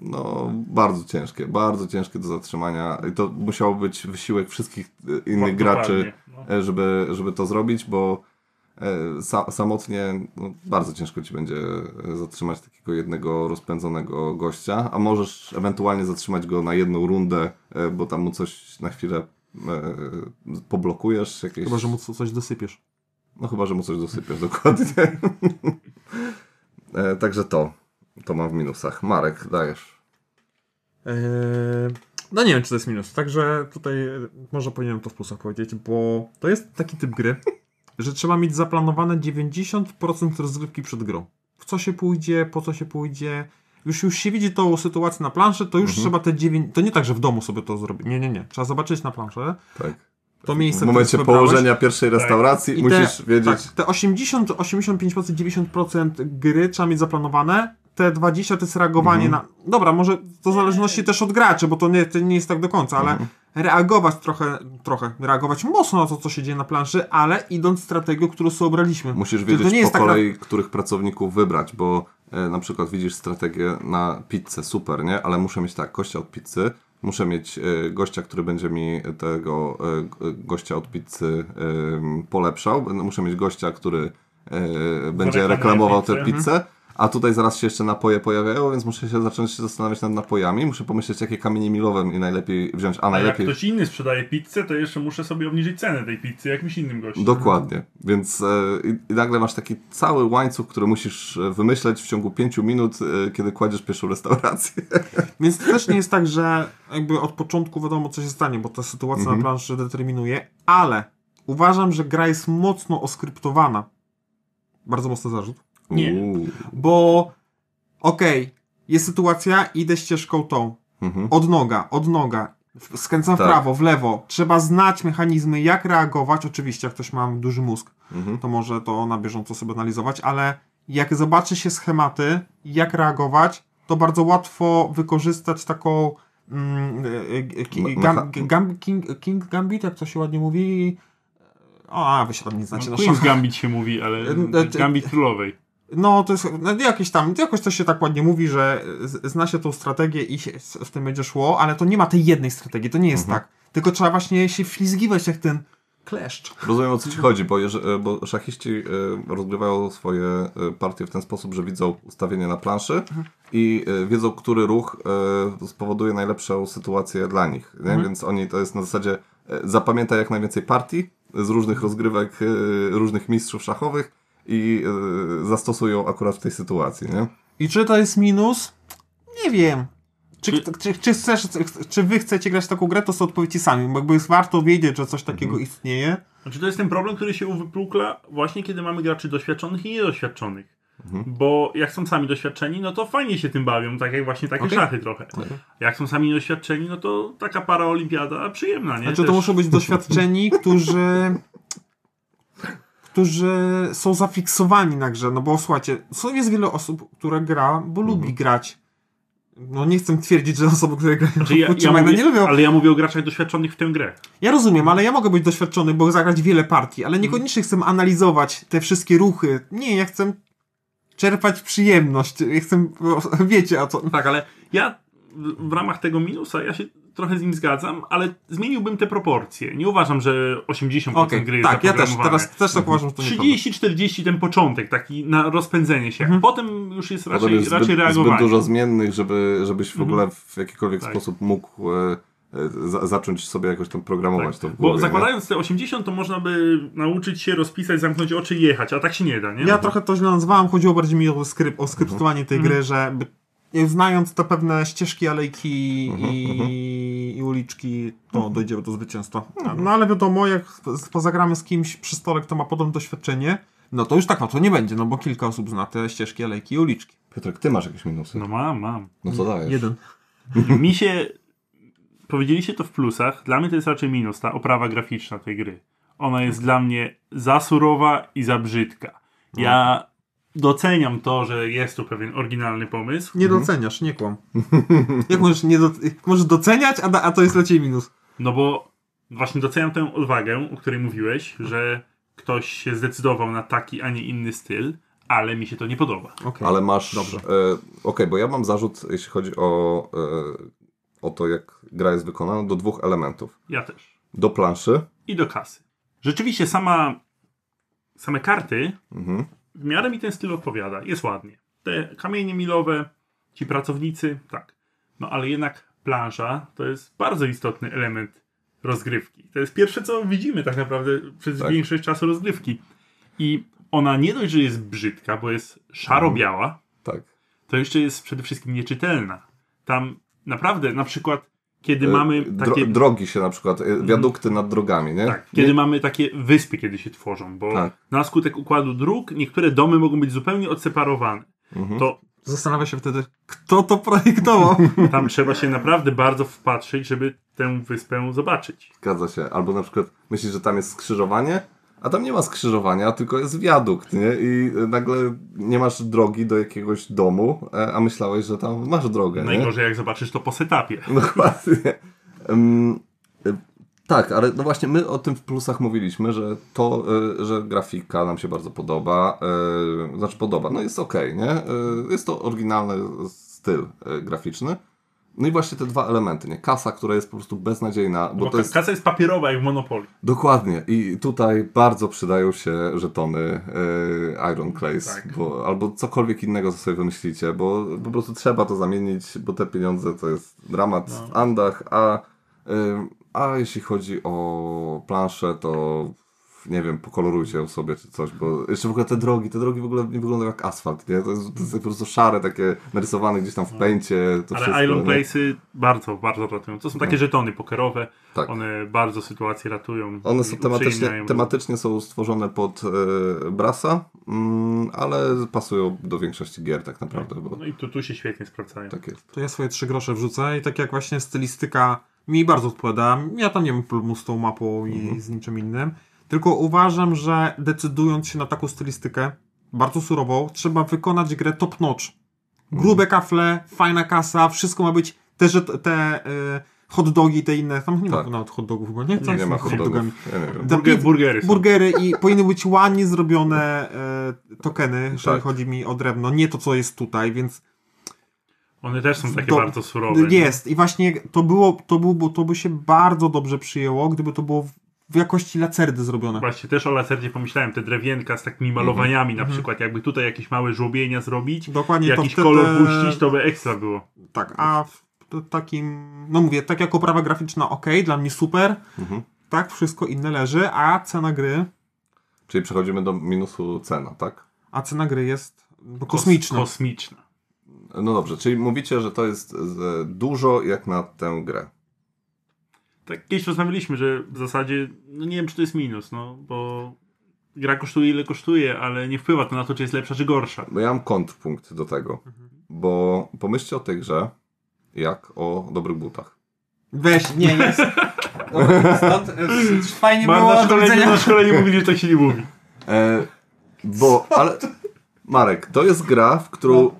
no, bardzo ciężkie, bardzo ciężkie do zatrzymania. I to musiał być wysiłek wszystkich e, innych graczy, no. e, żeby, żeby to zrobić, bo sa, samotnie no, bardzo ciężko ci będzie zatrzymać takiego jednego rozpędzonego gościa, a możesz ewentualnie zatrzymać go na jedną rundę, bo tam mu coś na chwilę e, poblokujesz. Jakieś... Chyba, że mu co- coś dosypiesz. No chyba, że mu coś dosypiesz, <laughs> dokładnie. e, także to, to mam w minusach. Marek, dajesz. Eee, no nie wiem, czy to jest minus. Także tutaj e, może powinienem to w plusach powiedzieć, bo to jest taki typ gry, <laughs> że trzeba mieć zaplanowane 90% rozgrywki przed grą. W co się pójdzie, po co się pójdzie. Już, już się widzi tą sytuację na planszy, to już trzeba te 9... To nie tak, że w domu sobie to zrobić. Nie, nie, nie. Trzeba zobaczyć na planszę. Tak. To miejsce, W momencie położenia pierwszej restauracji I musisz te, wiedzieć. Tak, te 80, 85%, 90% gry trzeba mieć zaplanowane. Te 20 to jest reagowanie Mhm. na. Dobra, może to w zależności też od graczy, bo to nie, to nie jest tak do końca, ale Mhm. reagować trochę, trochę, reagować mocno na to, co się dzieje na planszy, ale idąc strategią, którą sobie obraliśmy. Musisz Czyli to wiedzieć nie jest po tak na- kolei, których pracowników wybrać, bo e, na przykład widzisz strategię na pizzę, super, nie? Ale muszę mieć tak, gościa od pizzy, muszę mieć e, gościa, który będzie mi tego e, gościa od pizzy e, polepszał, muszę mieć gościa, który e, będzie reklamował tę pizzę. A tutaj zaraz się jeszcze napoje pojawiają, więc muszę się zacząć się zastanawiać nad napojami. Muszę pomyśleć, jakie kamienie milowe mi najlepiej wziąć, a A jak najlepiej ktoś inny sprzedaje pizzę, to jeszcze muszę sobie obniżyć cenę tej pizzy jakimś innym gościem. Dokładnie. Więc e, i, i nagle masz taki cały łańcuch, który musisz e, wymyśleć w ciągu pięciu minut, e, kiedy kładziesz pierwszą restaurację. <laughs> Więc to też nie jest tak, że jakby od początku wiadomo, co się stanie, bo ta sytuacja Mhm. na planszy determinuje, ale uważam, że gra jest mocno oskryptowana. Bardzo mocny zarzut. Nie. Uuu. Bo okej, jest sytuacja, idę ścieżką tą. Mhm. Od noga, od noga. w- Skręcam w Tak. prawo, w lewo. Trzeba znać mechanizmy, jak reagować. Oczywiście, jak ktoś ma duży mózg, Mhm. to może to na bieżąco sobie analizować, ale jak zobaczy się schematy, jak reagować, to bardzo łatwo wykorzystać taką mm, e, e, Me- gam, gam, king, king Gambit, jak to się ładnie mówi. O, a wy się tam nie znacie No, na Queen's. Gambit się mówi, ale E, e, Gambit Królowej. No, to jest no, jakieś tam, jakoś to się tak ładnie mówi, że z- zna się tą strategię i się z- w tym będzie szło, ale to nie ma tej jednej strategii, to nie jest Mhm. tak. Tylko trzeba właśnie się wlizgiwać jak ten kleszcz. Rozumiem o co ci chodzi, bo, e, bo szachiści e, rozgrywają swoje e, partie w ten sposób, że widzą ustawienie na planszy Mhm. i wiedzą, który ruch spowoduje najlepszą sytuację dla nich. Mhm. Więc oni to jest na zasadzie zapamiętaj jak najwięcej partii z różnych rozgrywek różnych mistrzów szachowych i e, zastosują akurat w tej sytuacji. Nie? I czy to jest minus? Nie wiem. Czy, Czy- czy, chcesz, czy wy chcecie grać taką grę, to są odpowiedzi sami, bo jakby jest warto wiedzieć, że coś takiego Mhm. istnieje. Znaczy to jest ten problem, który się uwypukla właśnie kiedy mamy graczy doświadczonych i niedoświadczonych. Mhm. Bo jak są sami doświadczeni, no to fajnie się tym bawią, tak jak właśnie takie Okej. szachy trochę. Jak są sami niedoświadczeni, no to taka paraolimpiada przyjemna, nie? Znaczy to Też- muszą być doświadczeni, którzy którzy są zafiksowani na grze, no bo słuchajcie, są, jest wiele osób, które gra, bo lubi grać. No nie chcę twierdzić, że osoby, które grają Znaczy ja, ja mówię, nie lubią. ale ja mówię o graczach doświadczonych w tę grę. Ja rozumiem, ale ja mogę być doświadczony, bo zagrać wiele partii, ale niekoniecznie chcę analizować te wszystkie ruchy. Nie, ja chcę czerpać przyjemność. Ja chcę, <laughs> wiecie, a co... Tak, ale ja w ramach tego minusa, ja się trochę z nim zgadzam, ale zmieniłbym te proporcje. Nie uważam, że 80% Okej, gry jest tak, ja też, teraz też tak uważam, że to nie 30-40 ten początek, taki na rozpędzenie się. Mhm. Potem już jest raczej, jest raczej zbyt, reagowanie. zbyt dużo zmiennych, żeby, żebyś w ogóle w jakikolwiek Tak. sposób mógł e, e, za, zacząć sobie jakoś tam programować to w głowie. Bo nie? zakładając te 80, to można by nauczyć się rozpisać, zamknąć oczy i jechać, a tak się nie da, nie? Ja trochę to źle nazwałem, chodziło bardziej mi o, skryp, o skryptowanie tej Mhm. gry, że znając te pewne ścieżki, alejki Mhm, i, i uliczki, to Mhm. dojdziemy do zwycięstwa. No ale wiadomo, jak z- pozagramy z kimś przy stole, kto ma podobne doświadczenie, no to już tak łatwo nie będzie, no bo kilka osób zna te ścieżki, alejki i uliczki. Piotrek, ty masz jakieś minusy. No mam, mam. No co dajesz? Jeden. <laughs> Mi się... Powiedzieliście to w plusach, dla mnie to jest raczej minus, ta oprawa graficzna tej gry. Ona jest dla mnie za surowa i za brzydka. Ja doceniam to, że jest tu pewien oryginalny pomysł, Nie doceniasz, nie kłam. <laughs> Jak możesz, nie do, możesz doceniać, a, da, a to jest dla ciebie minus. No bo właśnie doceniam tę odwagę, o której mówiłeś, że ktoś się zdecydował na taki, a nie inny styl, ale mi się to nie podoba. Okej. Ale masz. Dobrze. E, Okej, bo ja mam zarzut, jeśli chodzi o, e, o to, jak gra jest wykonana, do dwóch elementów. Ja też. Do planszy. I do kasy. Rzeczywiście sama, same karty Mhm. W miarę mi ten styl odpowiada. Jest ładnie. Te kamienie milowe, ci pracownicy, tak. No ale jednak plansza to jest bardzo istotny element rozgrywki. To jest pierwsze, co widzimy tak naprawdę przez Tak. większość czasu rozgrywki. I ona nie dość, że jest brzydka, bo jest szaro-biała, Tak. to jeszcze jest przede wszystkim nieczytelna. Tam naprawdę, na przykład, kiedy E, mamy takie... Drogi się na przykład, e, wiadukty nad drogami, nie? Tak, nie? kiedy mamy takie wyspy, kiedy się tworzą, bo Tak. na skutek układu dróg niektóre domy mogą być zupełnie odseparowane. Mhm. To Zastanawia się wtedy, kto to projektował. <laughs> tam trzeba się naprawdę bardzo wpatrzyć, żeby tę wyspę zobaczyć. Zgadza się. Albo na przykład myślisz, że tam jest skrzyżowanie, a tam nie ma skrzyżowania, tylko jest wiadukt, nie? I e, nagle nie masz drogi do jakiegoś domu, e, a myślałeś, że tam masz drogę, nie? Najgorzej jak zobaczysz to po setupie. <laughs> Dokładnie. Y, tak, ale no właśnie my o tym w plusach mówiliśmy, że to, y, że grafika nam się bardzo podoba, y, znaczy podoba, no jest okej, nie? Y, jest to oryginalny styl graficzny. No i właśnie te dwa elementy, nie? Kasa, która jest po prostu beznadziejna, bo, Bo to jest... kasa jest papierowa jak w Monopoly. Dokładnie. I tutaj bardzo przydają się żetony y, Iron Clays, Tak. bo, albo cokolwiek innego, co sobie wymyślicie, bo po prostu trzeba to zamienić, bo te pieniądze to jest dramat No. w Andach, a, y, a jeśli chodzi o planszę, to nie wiem, pokolorujcie ją sobie czy coś, bo jeszcze w ogóle te drogi, te drogi w ogóle nie wyglądają jak asfalt, nie? To jest, to jest po prostu szare, takie narysowane gdzieś tam w pęcie, to Ale wszystko. Nie? Place'y bardzo, bardzo ratują. To są takie żetony pokerowe. Tak. One bardzo sytuację ratują. One są tematycznie, tematycznie są stworzone pod e, Brasa, mm, ale pasują do większości gier tak naprawdę, bo No i tu, tu się świetnie sprawdzają. tak jest. To ja swoje trzy grosze wrzucę i tak jak właśnie stylistyka mi bardzo odpowiada, ja tam nie mam problemu z tą mapą i z niczym innym, tylko uważam, że decydując się na taką stylistykę, bardzo surową, trzeba wykonać grę top notch. Grube kafle, fajna kasa, wszystko ma być, te, że te y, hot dogi, te inne, tam nie Tak. ma nawet hot dogów chyba, nie? Co Nie, jest ma hot dogami? dogów, ja nie Burger, burgery są. Burgery i <laughs> powinny być ładnie zrobione e, tokeny, jeżeli Tak. chodzi mi o drewno, nie to co jest tutaj, więc One też są takie Do- bardzo surowe. nie? Jest i właśnie to było, to, było, bo to by się bardzo dobrze przyjęło, gdyby to było w- jakości lacerdy zrobione. Właśnie, też o lacerdzie pomyślałem, te drewienka z takimi malowaniami na przykład, jakby tutaj jakieś małe żłobienia zrobić, Mhm. Dokładnie to jakiś wtedy- kolor puścić, to by ekstra było. Tak, a w to takim, no mówię, tak jako oprawa graficzna ok, dla mnie super, Mhm. tak, wszystko inne leży, a cena gry, Czyli przechodzimy do minusu cena, tak? a cena gry jest no, Kos- kosmiczna. Kosmiczna. No dobrze, czyli mówicie, że to jest dużo jak na tę grę. Tak kiedyś rozmawialiśmy, że w zasadzie, no nie wiem czy to jest minus, no bo gra kosztuje ile kosztuje, ale nie wpływa to na to, czy jest lepsza czy gorsza. Bo ja mam kontrpunkt do tego, bo pomyślcie o tej grze jak o dobrych butach. Weź, nie jest. Stąd, e, fajnie Mar- było, na, szkoleniu, na szkoleniu mówili, że tak się nie mówi. E, bo, ale Marek, to jest gra, w którą e,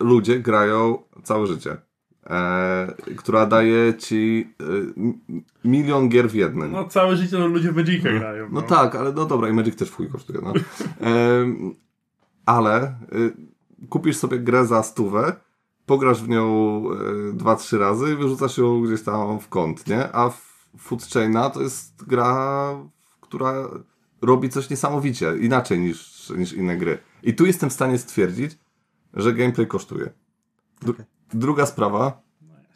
ludzie grają całe życie. E, która daje ci e, milion gier w jednym. No całe życie to ludzie w Magica grają. No tak, ale no dobra, i Magic też w chuj kosztuje, no. Em, ale y, kupisz sobie grę za stówę, pograsz w nią y, dwa, trzy razy i wyrzucasz ją gdzieś tam w kąt, nie? A w Food Chaina to jest gra, która robi coś niesamowicie, inaczej niż, niż inne gry. I tu jestem w stanie stwierdzić, że gameplay kosztuje. Dru- Druga sprawa,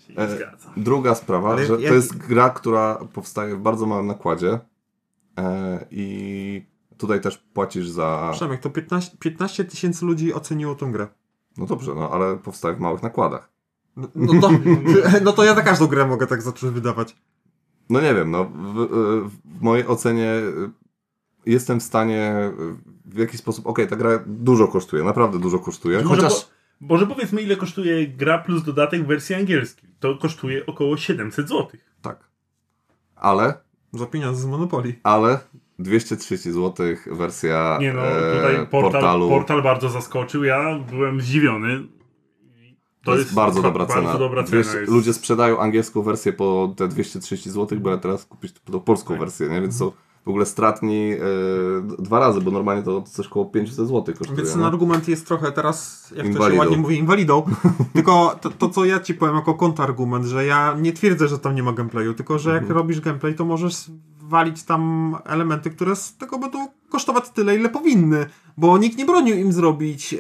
Ja się nie E. Druga sprawa, Ale że jak- to jest gra, która powstaje w bardzo małym nakładzie e, i tutaj też płacisz za... Przemek, to 15 15 tysięcy ludzi oceniło tą grę. No dobrze, no ale powstaje w małych nakładach. No, no, to, <laughs> no to ja za każdą grę mogę tak zacząć wydawać. No nie wiem, no w, e, w mojej ocenie e, jestem w stanie e, w jakiś sposób, okej, ta gra dużo kosztuje, naprawdę dużo kosztuje, chociaż... po, może powiedzmy ile kosztuje gra plus dodatek w wersji angielskiej. To kosztuje około 700 zł. Tak. Ale, Za pieniądze z Monopoly. ale 230 zł wersja Nie no, e, tutaj portal, portalu. portal bardzo zaskoczył. Ja byłem zdziwiony. To, jest, bardzo dobra cena. Bardzo dobra cena 200 jest. Ludzie sprzedają angielską wersję po te 230 zł, bo ja teraz kupić tą polską wersję, nie? Więc to w ogóle stratni e, dwa razy, bo normalnie to coś koło 500 zł kosztuje. Więc ten nie? argument jest trochę teraz, jak to się ładnie mówi, inwalidą. <laughs> tylko to, to, co ja ci powiem jako kontrargument, że ja nie twierdzę, że tam nie ma gameplayu, tylko że jak robisz gameplay, to możesz walić tam elementy, które z tego będą kosztować tyle, ile powinny. Bo nikt nie bronił im zrobić. e,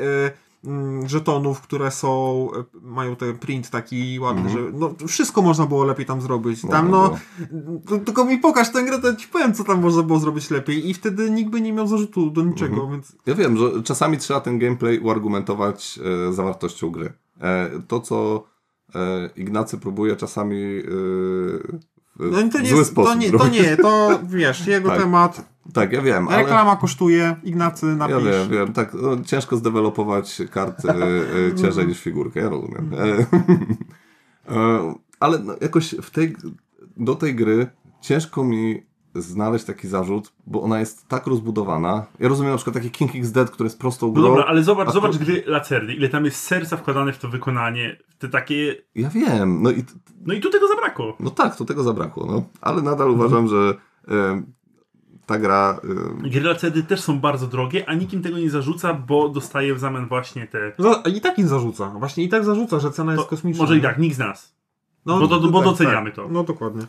żetonów, które są, e, mają ten print taki ładny, że no, wszystko można było lepiej tam zrobić. Tam Można no, to, tylko mi pokaż tę grę, to ci powiem, co tam można było zrobić lepiej i wtedy nikt by nie miał zarzutu do niczego, więc Ja wiem, że czasami trzeba ten gameplay uargumentować e, zawartością gry. E, to, co e, Ignacy próbuje czasami e, No to w nie, zły jest, sposób to, nie, to nie, to wiesz, <laughs> jego Tak. temat. Tak, ja wiem, ale... Reklama kosztuje, Ignacy Ja napisz. wiem, wiem, tak, no, ciężko zdevelopować karty e, <laughs> ciężej niż figurkę, ja rozumiem. E, <laughs> e, ale no, jakoś w tej, do tej gry ciężko mi znaleźć taki zarzut, bo ona jest tak rozbudowana. Ja rozumiem na przykład taki King X Dead, który jest prostą No grą. dobra, ale zobacz, zobacz tu- gry Lacerdy, ile tam jest serca wkładane w to wykonanie, te takie... Ja wiem, no i No i tu tego zabrakło. no tak, to tego zabrakło, no. Ale nadal uważam, że e, ta gra... E, Gry Lacerdy też są bardzo drogie, a nikim tego nie zarzuca, bo dostaje w zamian właśnie te... Za- I tak im zarzuca. Właśnie i tak zarzuca, że cena jest To, kosmiczna. może i tak, nikt z nas. No, bo to- bo tak, doceniamy tak. to. No dokładnie.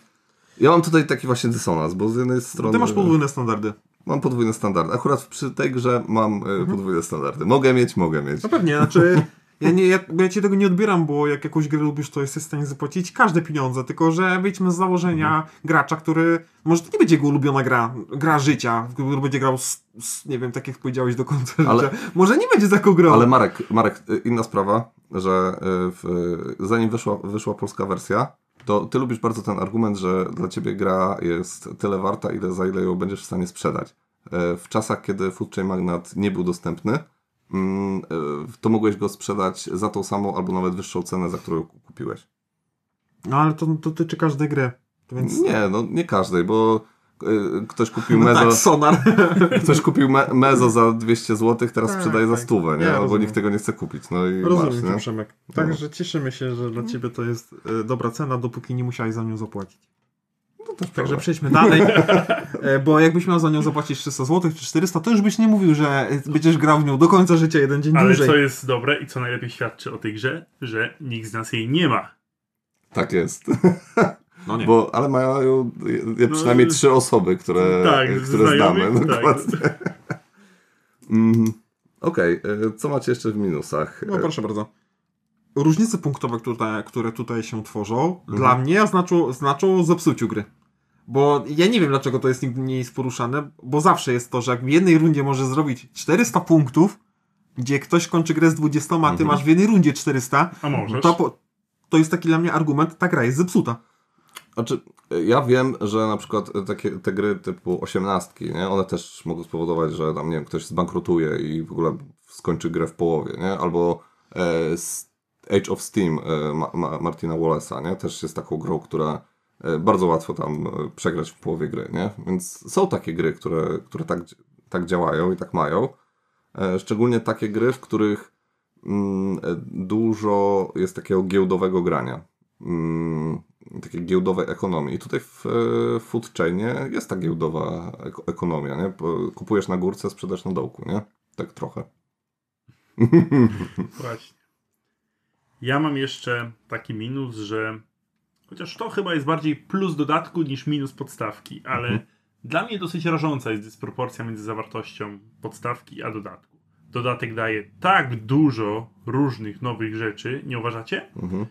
ja mam tutaj taki właśnie dysonans, bo z jednej strony... Ty masz podwójne standardy. Mam podwójne standardy. Akurat przy tej grze mam e, podwójne standardy. Mogę mieć, mogę mieć. No pewnie, znaczy... <laughs> Ja, nie, ja, ja ci tego nie odbieram, bo jak jakąś grę lubisz, to jesteś w stanie zapłacić każde pieniądze, tylko że wyjdźmy z założenia gracza, który, może to nie będzie jego ulubiona gra, gra życia, który będzie grał, z, z, nie wiem, tak jak powiedziałeś, do końca Ale- życia. Może nie będzie taką grą. Ale Marek, Marek, y, inna sprawa, że y, w, zanim wyszła, wyszła polska wersja, to ty lubisz bardzo ten argument, że dla ciebie gra jest tyle warta, ile za ile ją będziesz w stanie sprzedać. Y, W czasach, kiedy Food Chain Magnat nie był dostępny, to mogłeś go sprzedać za tą samą albo nawet wyższą cenę, za którą kupiłeś. No ale to dotyczy każdej gry. Więc... Nie, no nie każdej, bo y, ktoś kupił No Mezo, tak, sonar. <laughs> ktoś kupił me, Mezo za 200 zł, teraz Tak, sprzedaje za tak. stówę, nie? Ja Albo nikt tego nie chce kupić. No i Rozumiem masz, nie? Przemek. Także cieszymy się, że dla ciebie to jest e, dobra cena, dopóki nie musiałeś za nią zapłacić. Także prawda. przejdźmy dalej, e, bo jakbyś miał za nią zapłacić 300 zł czy 400, to już byś nie mówił, że będziesz grał w nią do końca życia jeden dzień Ale dłużej. co jest dobre i co najlepiej świadczy o tej grze, że nikt z nas jej nie ma. Tak jest. <laughs> No nie. Bo, ale mają je, No, przynajmniej trzy osoby, które, tak, które znamy. tak. Dokładnie. Mm, Okej, e, co macie jeszcze w minusach? No proszę bardzo. Różnice punktowe, które, które tutaj się tworzą, Mhm. dla mnie znaczą, znaczą zepsuciu gry. Bo ja nie wiem, dlaczego to jest nigdy nie jest poruszane, bo zawsze jest to, że jak w jednej rundzie możesz zrobić 400 punktów, gdzie ktoś kończy grę z 20, a ty Mhm. masz w jednej rundzie 400, A możesz. to, po, to jest taki dla mnie argument, ta gra jest zepsuta. Znaczy, ja wiem, że na przykład takie te gry typu osiemnastki, nie? one też mogą spowodować, że tam, nie wiem, ktoś zbankrutuje i w ogóle skończy grę w połowie, nie? Albo e, Age of Steam e, Ma, Ma, Martina Wallace'a, nie? Też jest taką grą, która bardzo łatwo tam e, przegrać w połowie gry, nie? Więc są takie gry, które, które tak, tak działają i tak mają. E, szczególnie takie gry, w których mm, e, dużo jest takiego giełdowego grania. Mm, takiej giełdowej ekonomii. I tutaj w e, food chainie jest ta giełdowa eko- ekonomia, nie? Kupujesz na górce, sprzedasz na dołku, nie? Tak trochę. <laughs> Właśnie. Ja mam jeszcze taki minus, że chociaż to chyba jest bardziej plus dodatku niż minus podstawki, ale Mhm. dla mnie dosyć rażąca jest dysproporcja między zawartością podstawki a dodatku. Dodatek daje tak dużo różnych nowych rzeczy, nie uważacie? Mhm.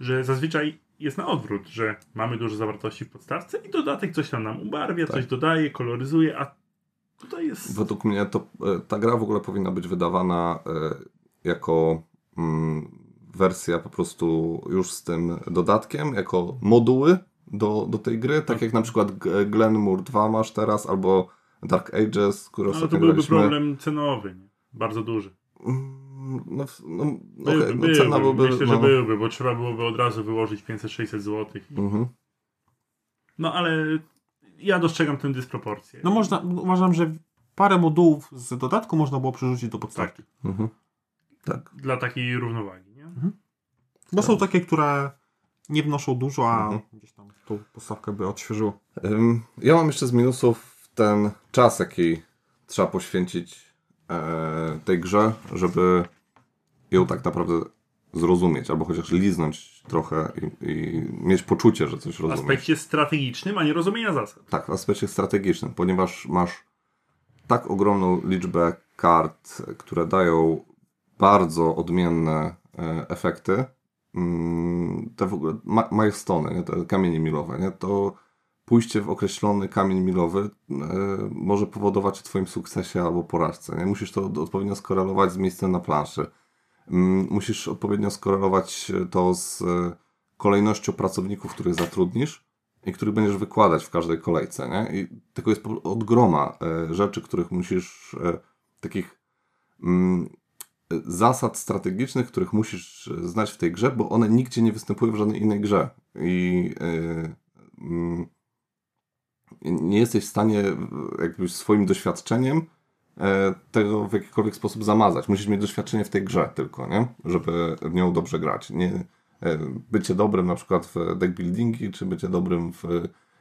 Że zazwyczaj jest na odwrót, że mamy dużo zawartości w podstawce i dodatek coś tam nam ubarwia, coś dodaje, koloryzuje, a tutaj jest... Według mnie to e, ta gra w ogóle powinna być wydawana e, jako mm, wersja po prostu już z tym dodatkiem, jako moduły do, do tej gry, tak jak na przykład Glenmore 2 masz teraz, albo Dark Ages, które Ale to byłby graliśmy. problem cenowy, nie? bardzo duży. Mm, No, w- no, By, okej, no byłby, cena byłby... myślę, no, że byłby, bo trzeba byłoby od razu wyłożyć 500-600 zł. Mhm. No ale ja dostrzegam tę dysproporcję. No można, uważam, że parę modułów z dodatku można było przerzucić do podstawki. Mhm. Tak. Dla takiej równowagi, nie? Bo są takie, które nie wnoszą dużo, a Mhm. gdzieś tam tą podstawkę by odświeżyło. Ja mam jeszcze z minusów ten czas, jaki trzeba poświęcić e, tej grze, żeby ją tak naprawdę zrozumieć, albo chociaż liznąć trochę i, i mieć poczucie, że coś W rozumiesz. aspekcie strategicznym, a nie rozumienia zasad. Tak, w aspekcie strategicznym, ponieważ masz tak ogromną liczbę kart, które dają bardzo odmienne efekty. Mm, Te w ogóle milestone, nie? te kamienie milowe, nie? to pójście w określony kamień milowy e, może powodować w Twoim sukcesie albo porażce. Nie? Musisz to odpowiednio skorelować z miejscem na planszy. Mm, Musisz odpowiednio skorelować to z e, kolejnością pracowników, których zatrudnisz i których będziesz wykładać w każdej kolejce. Nie? I tego jest od groma e, rzeczy, których musisz, e, takich mm, e, zasad strategicznych, których musisz e, znać w tej grze, bo one nigdzie nie występują w żadnej innej grze. I e, mm, nie jesteś w stanie jakby swoim doświadczeniem e, tego w jakikolwiek sposób zamazać. Musisz mieć doświadczenie w tej grze tylko, nie? żeby w nią dobrze grać. Nie, bycie dobrym na przykład w deck buildingi, czy bycie dobrym w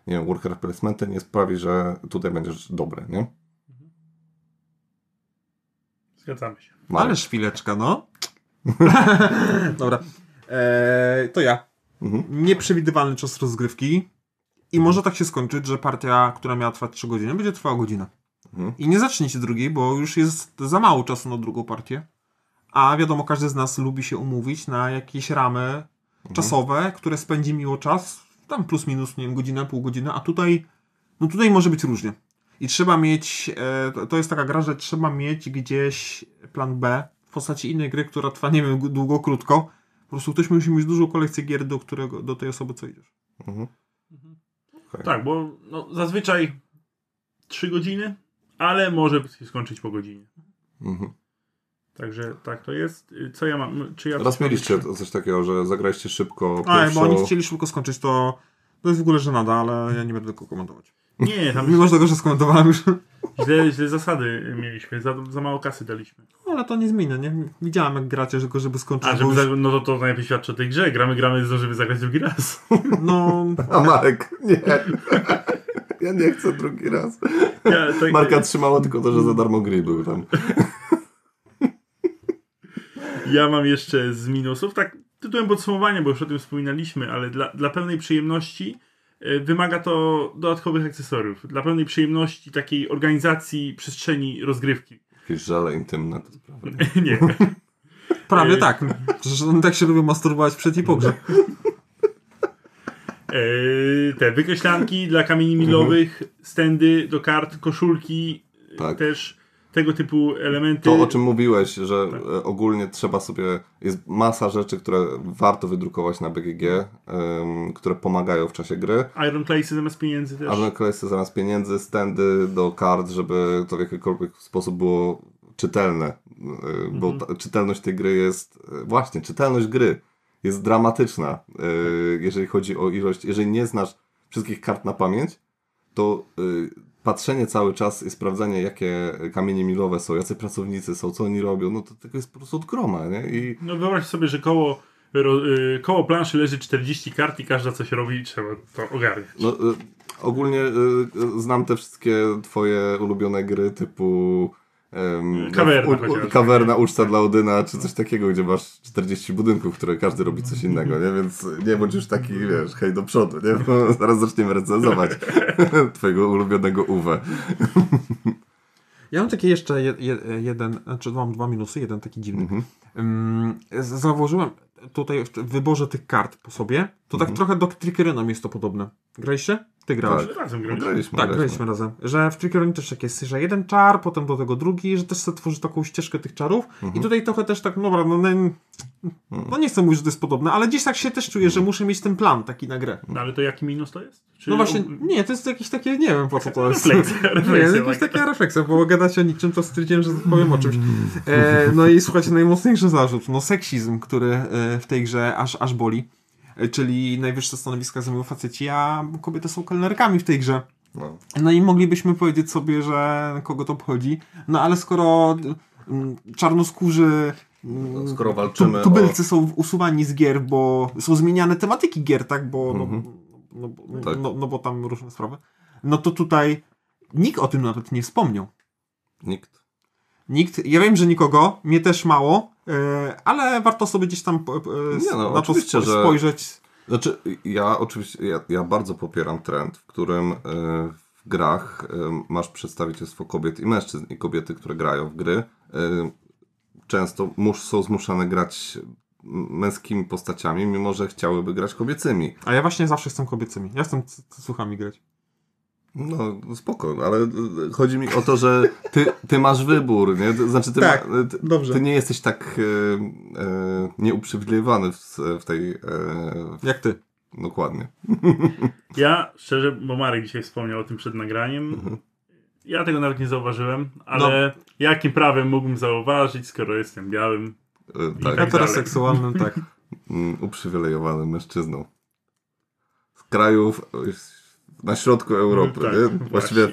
nie wiem, worker placementy nie sprawi, że tutaj będziesz dobry, nie? Zgadzamy się. Marek. Ależ chwileczka, no. <laughs> Dobra. Eee, to ja. Mhm. Nieprzewidywalny czas rozgrywki. I może tak się skończyć, że partia, która miała trwać 3 godziny, będzie trwała godzinę. Mhm. I nie zaczniecie drugiej, bo już jest za mało czasu na drugą partię. A wiadomo, każdy z nas lubi się umówić na jakieś ramy czasowe, które spędzi miło czas, tam plus minus, nie wiem, godzinę, pół godziny, a tutaj, no tutaj może być różnie. I trzeba mieć, e, to- jest taka gra, że trzeba mieć gdzieś plan B w postaci innej gry, która trwa, nie wiem, długo, krótko. Po prostu ktoś musi mieć dużą kolekcję gier, do, którego, do tej osoby, co idziesz. Mhm. Okej. Tak, bo no, zazwyczaj 3 godziny, ale może się skończyć po godzinie. Mhm. Także tak to jest. Co ja mam? Czy ja Raz mieliście coś takiego, że zagraliście szybko A, pierwszą... bo oni chcieli szybko skończyć, to, to jest w ogóle żenada, ale ja nie będę tego komentować. Nie, tam Mimo tego, że skomentowałem już. źle, źle zasady mieliśmy, za, za mało kasy daliśmy. Ale to nie zmienia, nie? Widziałem jak gracie, tylko żeby skończyć. A, żeby już, za, no to to najlepiej świadczy o tej grze. Gramy, gramy, zdążymy zagrać drugi raz. No, <laughs> A Marek, nie. ja nie chcę drugi raz. Ja, tak, Marka trzymało tylko to, że za darmo gry był tam. Ja mam jeszcze z minusów, tak tytułem podsumowania, bo już o tym wspominaliśmy, ale dla, dla pełnej przyjemności e, wymaga to dodatkowych akcesoriów. Dla pełnej przyjemności takiej organizacji przestrzeni rozgrywki. Jakieś żale intymne to sprawy. <laughs> Nie. <laughs> prawie Ej. tak. Przecież on tak się lubią masturbować przed i po grze. E, te wykreślanki dla kamieni milowych, stędy do kart, koszulki, e, Tak. też tego typu elementy. To, o czym mówiłeś, że Tak. e, ogólnie trzeba sobie. Jest masa rzeczy, które warto wydrukować na BGG, em, które pomagają w czasie gry. Iron Claysy zamiast pieniędzy też. Kwestie zamiast pieniędzy, stędy do kart, żeby to w jakikolwiek sposób było czytelne. E, Bo Mhm. ta, czytelność tej gry jest. e, Właśnie, czytelność gry jest dramatyczna, e, jeżeli chodzi o ilość. Jeżeli nie znasz wszystkich kart na pamięć, to patrzenie cały czas i sprawdzanie, jakie kamienie milowe są, jacy pracownicy są, co oni robią, no to tego jest po prostu od groma, nie? I No wyobraź sobie, że koło, y, koło planszy leży 40 kart i każda coś robi i trzeba to ogarniać. No, y, ogólnie y, znam te wszystkie twoje ulubione gry typu Kawerna u- u- chociażby. kawerna, uczta dla Odyna, czy coś takiego, gdzie masz 40 budynków, które każdy robi coś innego, nie? Więc nie bądź już taki, wiesz, hej do przodu, nie? Bo <laughs> zaraz zaczniemy recenzować <laughs> twojego ulubionego Uwe. Ja mam taki jeszcze je, je, jeden, znaczy mam dwa minusy, jeden taki dziwny. Mhm. Zauważyłem tutaj w wyborze tych kart po sobie, to tak trochę do Trickerynom jest to podobne. Graliście? Ty grałeś. Tak. Razem graliśmy. Graliśmy, Tak, graliśmy. razem. Że w Trickeronie też tak jest, że jeden czar, potem do tego drugi, że też sobie tworzy taką ścieżkę tych czarów. I tutaj trochę też tak, no dobra, no, no, no nie chcę mówić, że to jest podobne, ale gdzieś tak się też czuję, że muszę mieć ten plan taki na grę. No ale to jaki minus to jest? Czy No właśnie, nie, to jest jakieś takie, nie wiem po co to jest. Refleksja, <laughs> Nie, refleksja, jakaś tak. taka refleksja, bo gadać o niczym, to stwierdziłem, że powiem o czymś. E, no i słuchajcie, najmocniejszy zarzut, no seksizm, który e, w tej grze aż, aż boli. E, czyli najwyższe stanowiska zajmują faceci, a kobiety są kelnerkami w tej grze. No. No i moglibyśmy powiedzieć sobie, że kogo to obchodzi. No ale skoro mm, czarnoskórzy mm, No, skoro walczymy tu, tubylcy są usuwani z gier, bo są zmieniane tematyki gier, tak? Bo, Mhm. no, no, Tak. no, no bo tam różne sprawy. No to tutaj nikt o tym nawet nie wspomniał. Nikt. Nikt, ja wiem, że nikogo, mnie też mało, e, ale warto sobie gdzieś tam e, Nie no, na to oczywiście, spo- że- spojrzeć. Znaczy, ja oczywiście, ja, ja bardzo popieram trend, w którym e, w grach masz przedstawicielstwo kobiet i mężczyzn i kobiety, które grają w gry, często mus, są zmuszane grać męskimi postaciami, mimo że chciałyby grać kobiecymi. A ja właśnie zawsze jestem kobiecymi. Ja c- słuchami grać. No, spoko, ale e, chodzi mi o to, że ty, ty masz wybór, nie? Znaczy, ty, Tak, ma, ty, dobrze. ty nie jesteś tak e, e, nieuprzywilejowany w, w tej... E, w, Jak ty. dokładnie. <laughs> Ja szczerze, bo Marek dzisiaj wspomniał o tym przed nagraniem. Mhm. Ja tego nawet nie zauważyłem, ale jakim prawem mógłbym zauważyć, skoro jestem białym? E, tak. Heteroseksualnym, tak. <laughs> mm, uprzywilejowanym mężczyzną. Z krajów e, na środku Europy, tak, nie? właśnie. Właściwie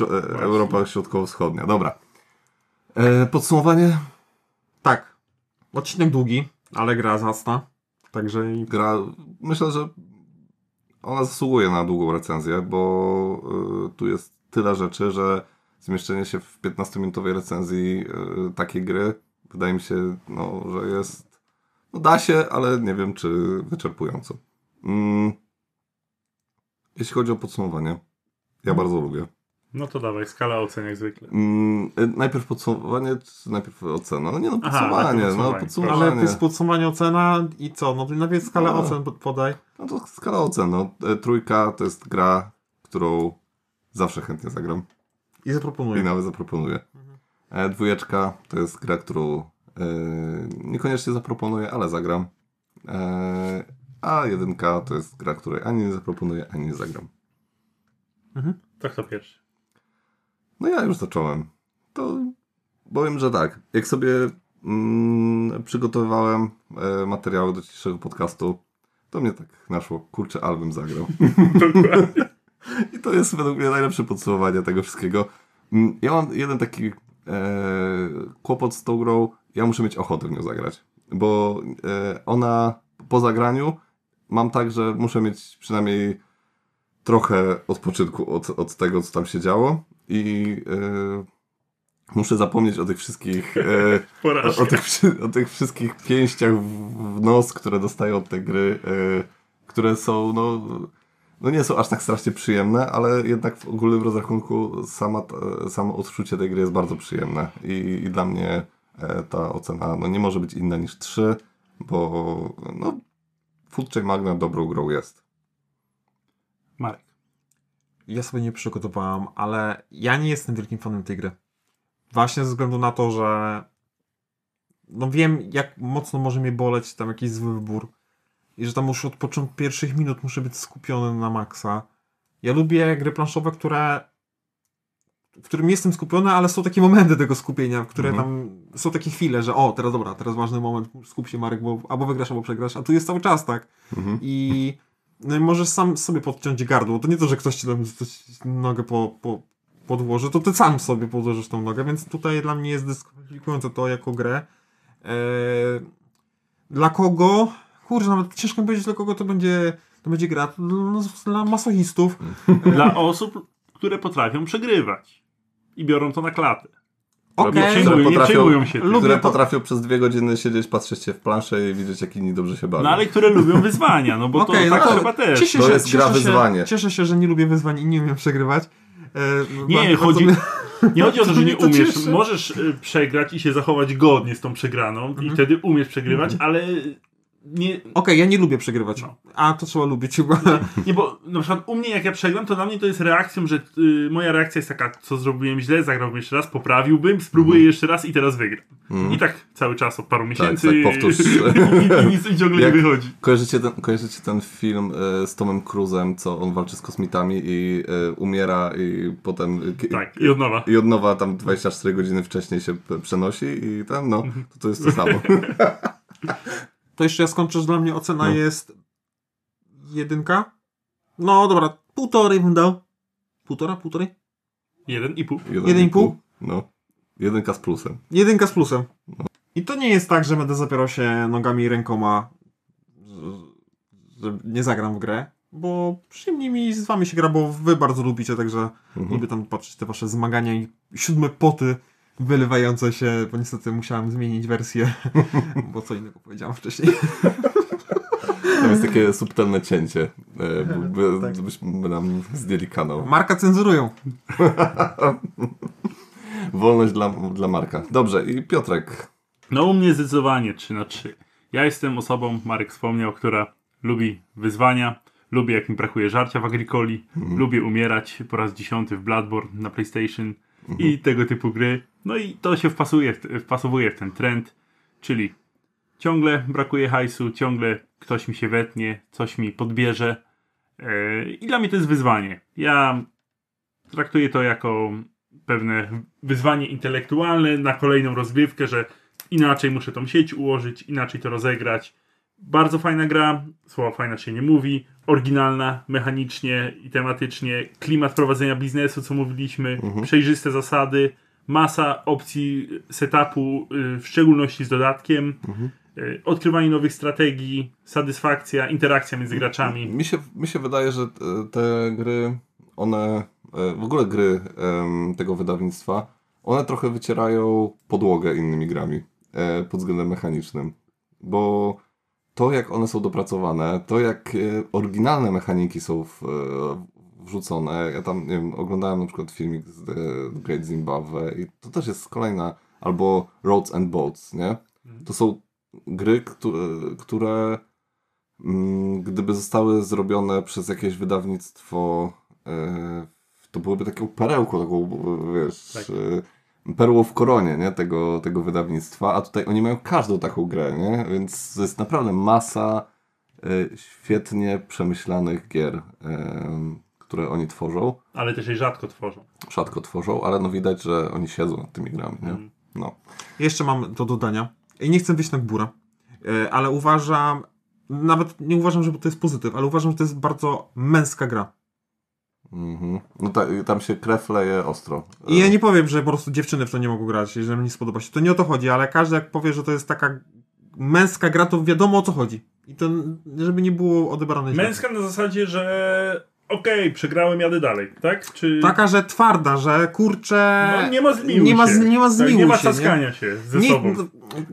e, Europa Środkowo-Wschodnia. Dobra. E, podsumowanie. Tak. Odcinek długi, ale gra zacna. Także Gra, myślę, że ona zasługuje na długą recenzję, bo e, tu jest tyle rzeczy, że zmieszczenie się w 15-minutowej recenzji e, takiej gry wydaje mi się, no, że jest no da się, ale nie wiem, czy wyczerpująco. Mm. Jeśli chodzi o podsumowanie, ja bardzo lubię. No to dawaj, skala ocen jak zwykle. Mm, e, najpierw podsumowanie, czy najpierw ocena? No nie no, Aha, podsumowanie, no podsumowanie. podsumowanie. Ale to jest podsumowanie ocena i co? No to najpierw skalę No. ocen pod- podaj. No to skala ocen, no. E, Trójka to jest gra, którą zawsze chętnie zagram I i zaproponuję. nawet zaproponuję. E, Dwójeczka to jest gra, którą e, niekoniecznie zaproponuję, ale zagram. E, a jedynka to jest gra, której ani nie zaproponuję, ani nie zagram. To kto pierwszy? No ja już zacząłem. To powiem, że tak. Jak sobie mm, przygotowywałem e, materiały do dzisiejszego podcastu, to mnie tak naszło, kurczę, album zagrał. <laughs> I to jest według mnie najlepsze podsumowanie tego wszystkiego. Mm, Ja mam jeden taki e, kłopot z tą grą. Ja muszę mieć ochotę w nią zagrać. Bo e, ona po zagraniu mam tak, że muszę mieć przynajmniej trochę odpoczynku od, od tego, co tam się działo. I e, muszę zapomnieć o tych wszystkich. E, <laughs> o, o, tych, o tych wszystkich pięściach w, nos, które dostają od tej gry, e, które są, no, no nie są aż tak strasznie przyjemne, ale jednak w ogólnym rozrachunku sama, samo odczucie tej gry jest bardzo przyjemne i, i dla mnie ta ocena no, nie może być inna niż 3, bo no, Chain Magna dobrą grą jest. Marek. Ja sobie nie przygotowałam, ale ja nie jestem wielkim fanem tej gry. Właśnie ze względu na to, że no wiem, jak mocno może mnie boleć tam jakiś zły wybór i że tam już od początku pierwszych minut muszę być skupiony na maksa. Ja lubię gry planszowe, które w którym jestem skupiony, ale są takie momenty tego skupienia, w które Mhm. tam są takie chwile, że o, teraz dobra, teraz ważny moment, skup się Marek, bo albo wygrasz, albo przegrasz, a tu jest cały czas tak. Mhm. I no i możesz sam sobie podciąć gardło. To nie to, że ktoś ci tam nogę po, po, podłoży, to ty sam sobie podłożysz tą nogę, więc tutaj dla mnie jest dyskwalifikujące to jako grę. Eee, dla kogo? Kurczę, nawet ciężko mi powiedzieć, dla kogo to będzie, to będzie gra. Dla, dla masochistów. <laughs> Dla osób, które potrafią przegrywać. I biorą to na klatę. Okej, Nie Które przejmują, nie potrafią- przejmują się tym. Które to- potrafią przez dwie godziny siedzieć, patrzeć się w planszę i widzieć, jak inni dobrze się bawią. No ale które lubią <laughs> wyzwania, no bo Okej, to no tak to chyba też. Cieszę To się, jest cieszę gra się, wyzwanie. Cieszę się, że nie lubię wyzwań i nie umiem przegrywać. Eee, Nie, bardzo chodzi, mnie- nie chodzi o to, że <laughs> nie umiesz. cieszy. Możesz y, przegrać i się zachować godnie z tą przegraną i wtedy umiesz przegrywać, ale nie, Okej, ja nie lubię przegrywać. No. A to trzeba lubić chyba. nie, bo na przykład u mnie jak ja przegram, to dla mnie to jest reakcją, że y, moja reakcja jest taka, co zrobiłem źle, zagrałbym jeszcze raz, poprawiłbym, spróbuję jeszcze raz i teraz wygram. I tak cały czas od paru miesięcy tak, powtórz. i, <laughs> i nic i ciągle Jak- nie wychodzi. Kojarzycie ten, kojarzycie ten film e, z Tomem Cruzem, co on walczy z kosmitami i e, umiera i potem... ki- Tak, i od nowa. I od nowa tam 24 godziny wcześniej się przenosi i tam, no, to, to jest to samo. <laughs> To jeszcze ja skończę, że dla mnie ocena No. jest jedynka. No dobra, półtorej bym dał. Półtora, półtorej? Jeden i pół. Jeden Jeden i pół? pół? No. Jedynka z plusem. Jedynka z plusem. I to nie jest tak, że będę zapierał się nogami i rękoma, że- nie zagram w grę. bo przyjemnie mi z wami się gra, bo wy bardzo lubicie, także lubię tam patrzeć te wasze zmagania i siódme poty wylewające się, bo niestety musiałem zmienić wersję, <laughs> bo co innego powiedziałem wcześniej. <laughs> Tam jest takie subtelne cięcie, e, by, <laughs> Tak. byśmy nam zdjęli kanał. Marka cenzurują. Wolność dla, dla Marka. Dobrze, i Piotrek. No u mnie zdecydowanie 3 na 3. Ja jestem osobą, Marek wspomniał, która lubi wyzwania, lubię jak mi brakuje żarcia w Agricoli, lubię umierać po raz dziesiąty w Bloodborne na PlayStation i tego typu gry. No i to się wpasuje, wpasowuje w ten trend, czyli ciągle brakuje hajsu, ciągle ktoś mi się wetnie, coś mi podbierze e, i dla mnie to jest wyzwanie. Ja traktuję to jako pewne wyzwanie intelektualne na kolejną rozgrywkę, że inaczej muszę tą sieć ułożyć, inaczej to rozegrać. Bardzo fajna gra, słowa fajna się nie mówi, oryginalna mechanicznie i tematycznie, klimat prowadzenia biznesu, co mówiliśmy, przejrzyste zasady, masa opcji setupu, y, w szczególności z dodatkiem, y, odkrywanie nowych strategii, satysfakcja, interakcja między graczami. Mi się, mi się wydaje, że te- gry, one, e, w ogóle gry tego wydawnictwa, one trochę wycierają podłogę innymi grami e, pod względem mechanicznym. Bo to, jak one są dopracowane, to, jak e, oryginalne mechaniki są w, wrzucone. Ja tam, nie wiem, oglądałem na przykład filmik z The Great Zimbabwe i to też jest kolejna, albo Roads and Boats, nie? To są gry, które, które mm, gdyby zostały zrobione przez jakieś wydawnictwo, e, to byłyby taką perełką, taką, wiesz, Tak. e, perłą w koronie, nie? Tego, tego wydawnictwa, a tutaj oni mają każdą taką grę, nie? Więc to jest naprawdę masa e, świetnie przemyślanych gier, e, które oni tworzą. Ale też je rzadko tworzą. Rzadko tworzą, ale no widać, że oni siedzą nad tymi grami, nie? Mm. No. Jeszcze mam do dodania. I nie chcę wyjść na górę, e, ale uważam, nawet nie uważam, że to jest pozytyw, ale uważam, że to jest bardzo męska gra. Mhm. No ta, tam się krew leje ostro. I ja nie powiem, że po prostu dziewczyny w to nie mogą grać, jeżeli mi nie spodoba się. To nie o to chodzi, ale każdy jak powie, że to jest taka męska gra, to wiadomo o co chodzi. I to, żeby nie było odebrane źle. Męska na zasadzie, że okej, przegrałem, jadę dalej, tak? Czy... Taka, że twarda, że kurczę... No, nie ma zmiłuj nie ma, się. nie ma tak, zmiłuj nie ma się, caskania się ze Nie, sobą. no,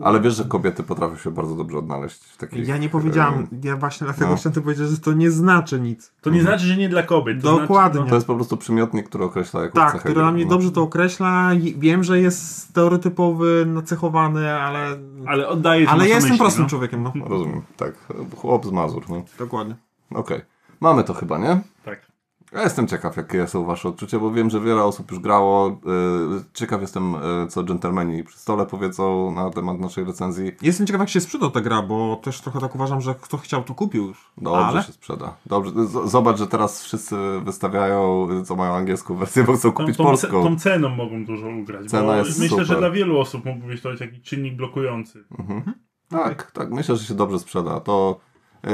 Ale wiesz, że kobiety potrafią się bardzo dobrze odnaleźć w takich... ja nie powiedziałam, ja właśnie dlatego no. chciałem powiedzieć, że to nie znaczy nic. To nie znaczy, że nie dla kobiet. To Dokładnie. Znaczy, To jest po prostu przymiotnik, który określa jakąś Tak, cechę który dla mnie no. dobrze to określa. Wiem, że jest stereotypowy, nacechowany, ale... no, ale oddaję Ale ja jestem myśli, prostym no. człowiekiem, no. Rozumiem, tak. Chłop z Mazur, no. Dokładnie. Okej. Mamy to chyba, nie? Tak. Ja jestem ciekaw, jakie są wasze odczucia, bo wiem, że wiele osób już grało. Yy, Ciekaw jestem, yy, co dżentelmeni przy stole powiedzą na temat naszej recenzji. Jestem ciekaw, jak się sprzeda ta gra, bo też trochę tak uważam, że kto chciał, to kupił już. Dobrze Ale się sprzeda. Dobrze. Zobacz, że teraz wszyscy wystawiają, co mają angielską wersję, bo chcą Tą, kupić tą, polską. tą ceną mogą dużo ugrać. Cena jest myślę, że super. dla wielu osób mógłby być to jakiś czynnik blokujący. Tak, tak. Myślę, że się dobrze sprzeda. To yy,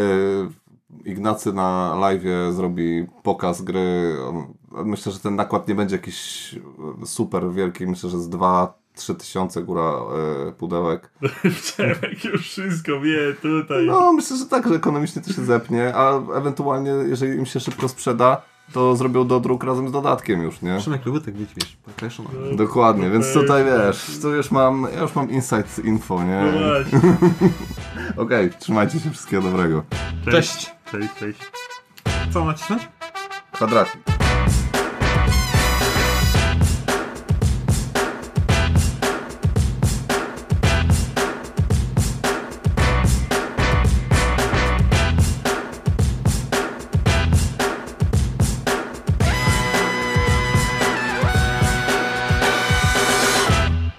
Ignacy na live zrobi pokaz gry. Myślę, że ten nakład nie będzie jakiś super wielki. Myślę, że z 2-3 tysiące góra yy, pudełek. <laughs> Przemek już wszystko wie tutaj. No, myślę, że tak, że ekonomicznie to się zepnie, a ewentualnie, jeżeli im się szybko sprzeda, to zrobią dodruk razem z dodatkiem już, nie? Szymek lubi tak być, wiesz, PlayStation. Dokładnie, więc tutaj wiesz, tu już mam, ja już mam insight info, nie? No. <laughs> Okej, trzymajcie się, wszystkiego dobrego. Cześć. Cześć, cześć. Co nacisnąć? Kwadracik.